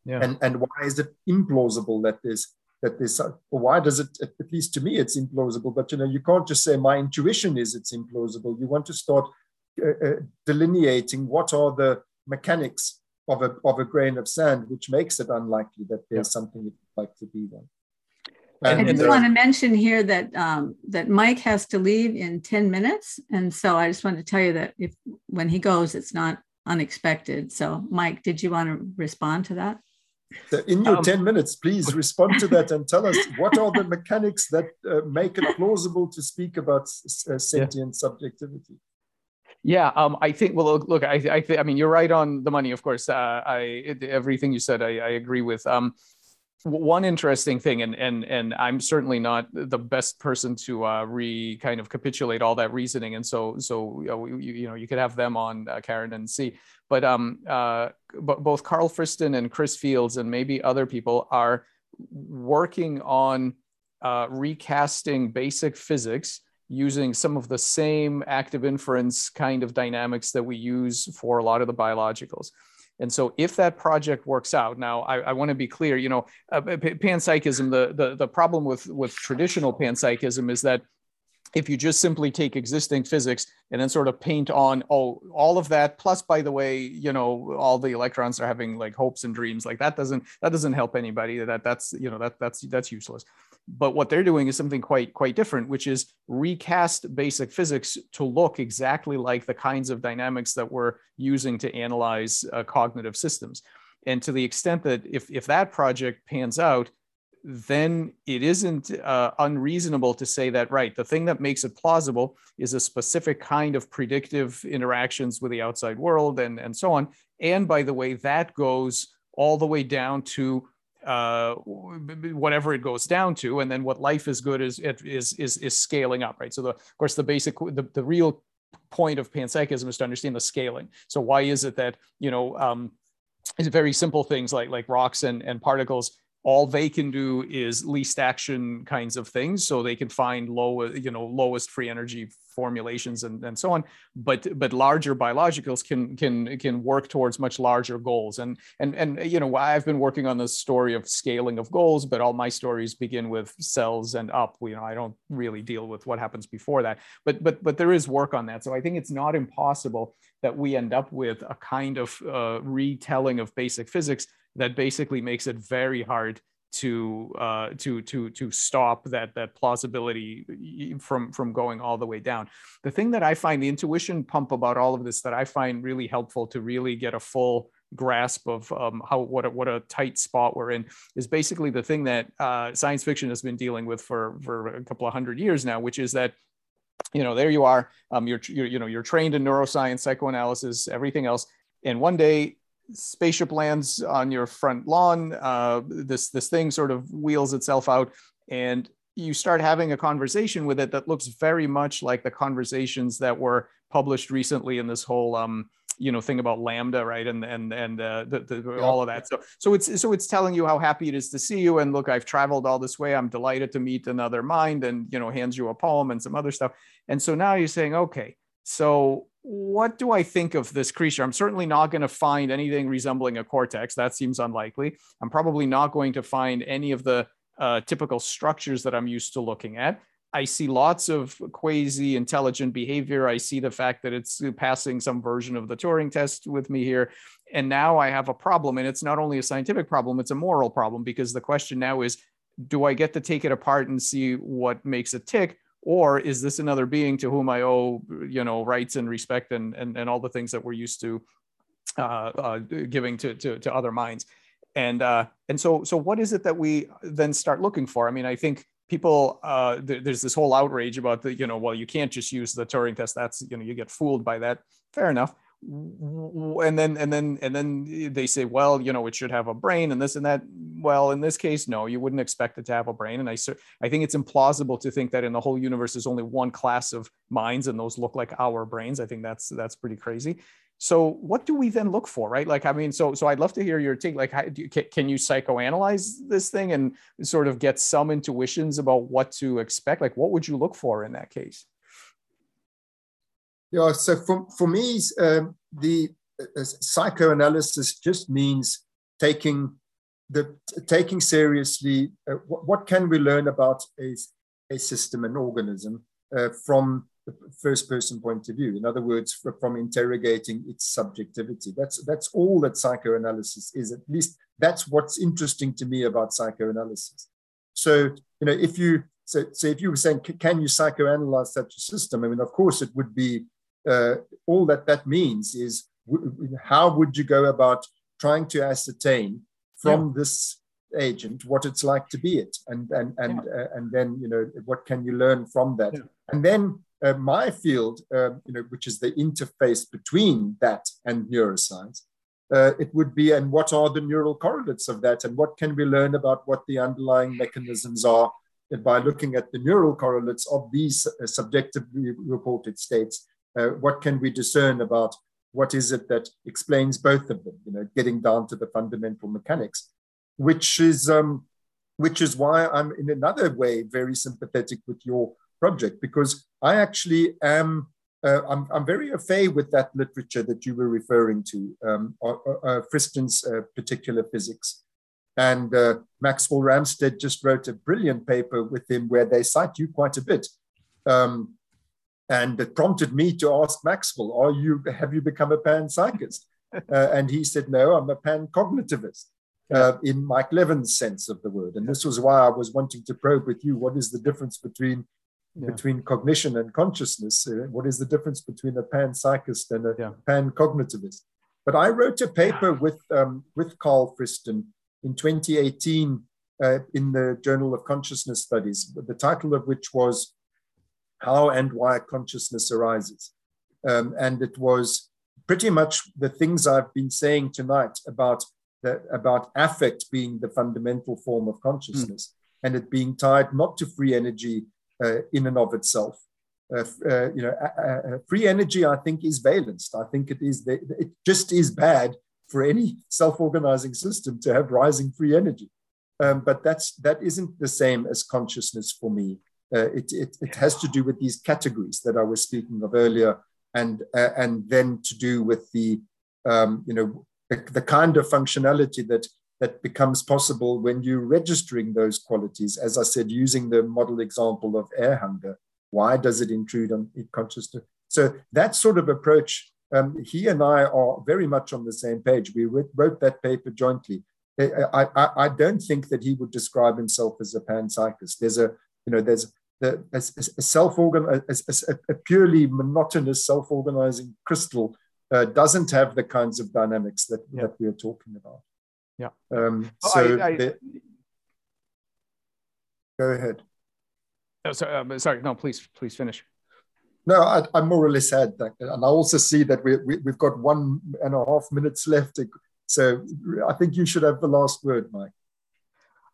B: Yeah. And and why is it implausible that there's that there's or why does it at least to me it's implausible but you know you can't just say my intuition is it's implausible you want to start uh, uh, delineating what are the mechanics of a, of a grain of sand which makes it unlikely that there's yeah. something like to be there
A: I just want to mention here that um, that Mike has to leave in 10 minutes. And so I just wanted to tell you that if when he goes, it's not unexpected. So Mike, did you want to respond to that?
B: In your um, 10 minutes, please respond to that and tell us what are the mechanics that uh, make it plausible to speak about uh, sentient yeah. subjectivity?
C: Yeah, um, I think. Well, look, I, I, I mean, you're right on the money. Of course, uh, I everything you said, I, I agree with. Um, one interesting thing, and and and I'm certainly not the best person to uh, re kind of capitulate all that reasoning, and so so you, you know you could have them on uh, Karen and see, but um uh but both Carl Friston and Chris Fields and maybe other people are working on uh, recasting basic physics using some of the same active inference kind of dynamics that we use for a lot of the biologicals. And so if that project works out, now I, I want to be clear, you know, uh, panpsychism, the, the, the problem with, with traditional panpsychism is that if you just simply take existing physics and then sort of paint on oh all of that plus by the way you know all the electrons are having like hopes and dreams like that doesn't that doesn't help anybody that that's you know that that's that's useless. But what they're doing is something quite quite different which is recast basic physics to look exactly like the kinds of dynamics that we're using to analyze uh, cognitive systems. And to the extent that if if that project pans out then it isn't uh, unreasonable to say that right the thing that makes it plausible is a specific kind of predictive interactions with the outside world and and so on and by the way that goes all the way down to uh, whatever it goes down to, and then what life is good is is is is scaling up, right? So the, of course the basic the, the real point of panpsychism is to understand the scaling. So why is it that you know um, very simple things like like rocks and and particles all they can do is least action kinds of things so they can find low you know lowest free energy formulations and, and so on but but larger biologicals can can can work towards much larger goals. And and and you know i've been working on this story of scaling of goals but all my stories begin with cells and up. You know i don't really deal with what happens before that. But but but there is work on that. So i think it's not impossible that we end up with a kind of uh, retelling of basic physics that basically makes it very hard to uh, to to to stop that that plausibility from from going all the way down. The thing that I find the intuition pump about all of this that I find really helpful to really get a full grasp of um, how what a, what a tight spot we're in is basically the thing that uh, science fiction has been dealing with for for a couple of hundred years now, which is that you know there you are um, you're, you're you know you're trained in neuroscience psychoanalysis everything else and one day spaceship lands on your front lawn. Uh, this this thing sort of wheels itself out, and you start having a conversation with it that looks very much like the conversations that were published recently in this whole um, you know thing about LaMDA right? And and and uh, the, the, all of that. So so it's so it's telling you how happy it is to see you, and look, I've traveled all this way. I'm delighted to meet another mind, and you know hands you a poem and some other stuff. And so now you're saying, okay, so what do I think of this creature? I'm certainly not going to find anything resembling a cortex. That seems unlikely. I'm probably not going to find any of the uh, typical structures that I'm used to looking at. I see lots of quasi intelligent behavior. I see the fact that it's passing some version of the Turing test with me here. And now I have a problem. And it's not only a scientific problem, it's a moral problem because the question now is do I get to take it apart and see what makes it tick? Or is this another being to whom I owe, you know, rights and respect and and, and all the things that we're used to uh, uh, giving to, to, to other minds, and uh, and so so what is it that we then start looking for? I mean, I think people uh, th- there's this whole outrage about the you know well you can't just use the Turing test that's you know you get fooled by that. Fair enough and then and then and then they say well you know it should have a brain and this and that. Well in this case no you wouldn't expect it to have a brain and i i think it's implausible to think that in the whole universe there's only one class of minds and those look like our brains. I think that's that's pretty crazy. So what do we then look for right? Like i mean so so i'd love to hear your take like how do you, can you psychoanalyze this thing and sort of get some intuitions about what to expect? Like what would you look for in that case
B: yeah, so for, for me, um, the uh, psychoanalysis just means taking the taking seriously uh, what, what, can we learn about a, a system, an organism, uh, from the first person point of view. In other words, from interrogating its subjectivity. That's that's all that psychoanalysis is. At least that's what's interesting to me about psychoanalysis. So you know, if you so, so if you were saying, can you psychoanalyze such a system? I mean, of course, it would be uh, all that that means is how would you go about trying to ascertain from yeah. this agent what it's like to be it and and and yeah. uh, and then you know what can you learn from that yeah. and then uh, my field uh, you know which is the interface between that and neuroscience uh, it would be and what are the neural correlates of that and what can we learn about what the underlying mechanisms are by looking at the neural correlates of these uh, subjectively reported states uh, what can we discern about what is it that explains both of them, you know, getting down to the fundamental mechanics, which is, um, which is why I'm in another way very sympathetic with your project, because I actually am, uh, I'm, I'm very affair with that literature that you were referring to, um, uh, uh, Friston's uh, particular physics. And uh, Maxwell Ramstead just wrote a brilliant paper with him where they cite you quite a bit. Um, and it prompted me to ask Maxwell, "Are you have you become a panpsychist?" uh, and he said, "No, I'm a pan-cognitivist." Uh, in Mike Levin's sense of the word, and this was why I was wanting to probe with you: what is the difference between yeah. between cognition and consciousness? Uh, what is the difference between a panpsychist and a yeah. pan-cognitivist? But I wrote a paper with um, with Carl Friston in 2018 uh, in the Journal of Consciousness Studies, the title of which was how and why consciousness arises. Um, and it was pretty much the things I've been saying tonight about the, about affect being the fundamental form of consciousness mm. and it being tied not to free energy uh, in and of itself. Uh, uh, you know, free energy, I think, is valenced. I think it is. The, it just is bad for any self-organizing system to have rising free energy. um, but that's that isn't the same as consciousness for me. Uh, it, it, it has to do with these categories that I was speaking of earlier, and uh, and then to do with the um, you know the, the, kind of functionality that that becomes possible when you're registering those qualities. As I said, using the model example of air hunger, why does it intrude on consciousness? So that sort of approach, um, he and I are very much on the same page. We wrote that paper jointly. I, I, I don't think that he would describe himself as a panpsychist. There's a, you know, there's a, a, a self-organ, a, a, purely monotonous self-organizing crystal uh, doesn't have the kinds of dynamics that, yeah. that we are talking about.
C: Yeah.
B: Um, so I, I, go ahead.
C: Oh, sorry, um, sorry, no, please, please finish.
B: No, I, I more or less had that, and I also see that we, we have got one and a half minutes left. So I think you should have the last word, Mike.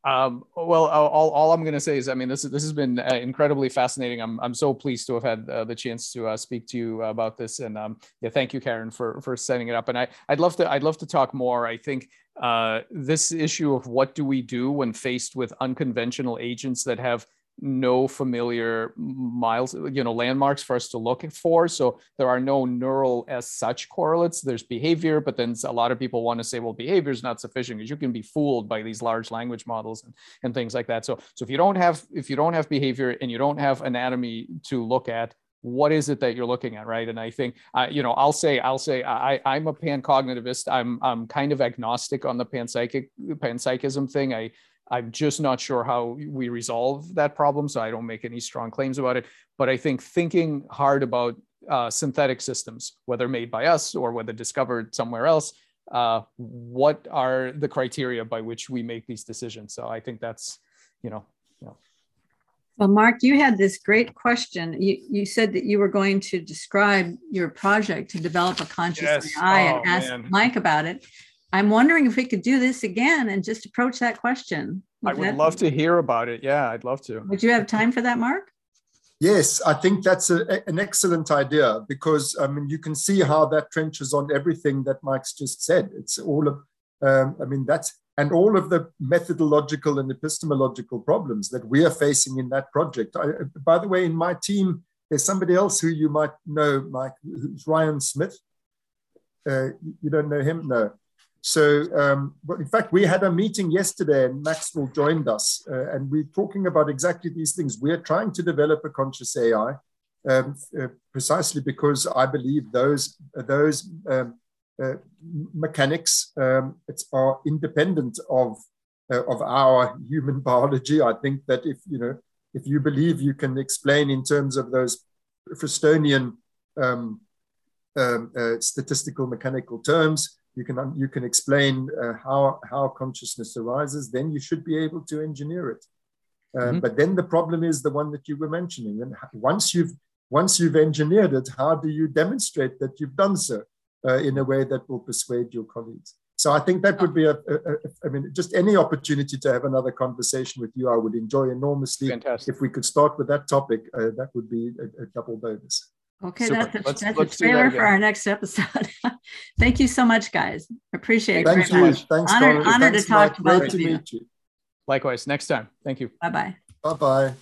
C: Um, well, all, all I'm going to say is, I mean, this this has been uh, incredibly fascinating. I'm I'm so pleased to have had uh, the chance to uh, speak to you about this, and um, yeah, thank you, Karen, for for setting it up. And I I'd love to I'd love to talk more. I think uh, this issue of what do we do when faced with unconventional agents that have no familiar miles, you know, landmarks for us to look for. So there are no neural as such correlates. There's behavior, but then a lot of people want to say, well, behavior is not sufficient because you can be fooled by these large language models and, and things like that. So, so if you don't have if you don't have behavior and you don't have anatomy to look at, what is it that you're looking at right and i think uh, you know i'll say i'll say i i'm a pan-cognitivist i'm i'm kind of agnostic on the panpsychic panpsychism thing i I'm just not sure how we resolve that problem, so I don't make any strong claims about it. But I think thinking hard about uh, synthetic systems, whether made by us or whether discovered somewhere else, uh, what are the criteria by which we make these decisions? So I think that's, you know, you know.
A: Well, Mark, you had this great question. You, you said that you were going to describe your project to develop a conscious yes. AI oh, and ask man. Mike about it. I'm wondering if we could do this again and just approach that question.
C: Would I would that, love to hear about it. Yeah, I'd love to.
A: Would you have time for that, Mark?
B: Yes, I think that's a, an excellent idea because I mean you can see how that trenches on everything that Mike's just said. It's all of, um, I mean that's and all of the methodological and epistemological problems that we are facing in that project. I, by the way, in my team, there's somebody else who you might know, Mike, who's Ryan Smith. Uh, you don't know him? No. So, um, in fact, we had a meeting yesterday, and Maxwell joined us, uh, and we're talking about exactly these things. We're trying to develop a conscious AI, um, uh, precisely because I believe those those um, uh, mechanics um, are independent of uh, of our human biology. I think that if you know if you believe you can explain in terms of those Fristonian um, um, uh, statistical mechanical terms you can you can explain uh, how how consciousness arises then you should be able to engineer it uh, mm-hmm. but then the problem is the one that you were mentioning and once you've once you've engineered it how do you demonstrate that you've done so uh, in a way that will persuade your colleagues so I think that would be a, a, a, I mean, just any opportunity to have another conversation with you, I would enjoy enormously.
C: Fantastic.
B: If we could start with that topic, uh, that would be a, double bonus.
A: Okay, Super. that's a, let's, that's let's a trailer that for our next episode. Thank you so much, guys. Appreciate it.
B: Thanks very much. Thanks,
A: honor, honor to talk Mike. to both of you.
C: Likewise. Next time. Thank you.
A: Bye bye.
B: Bye bye.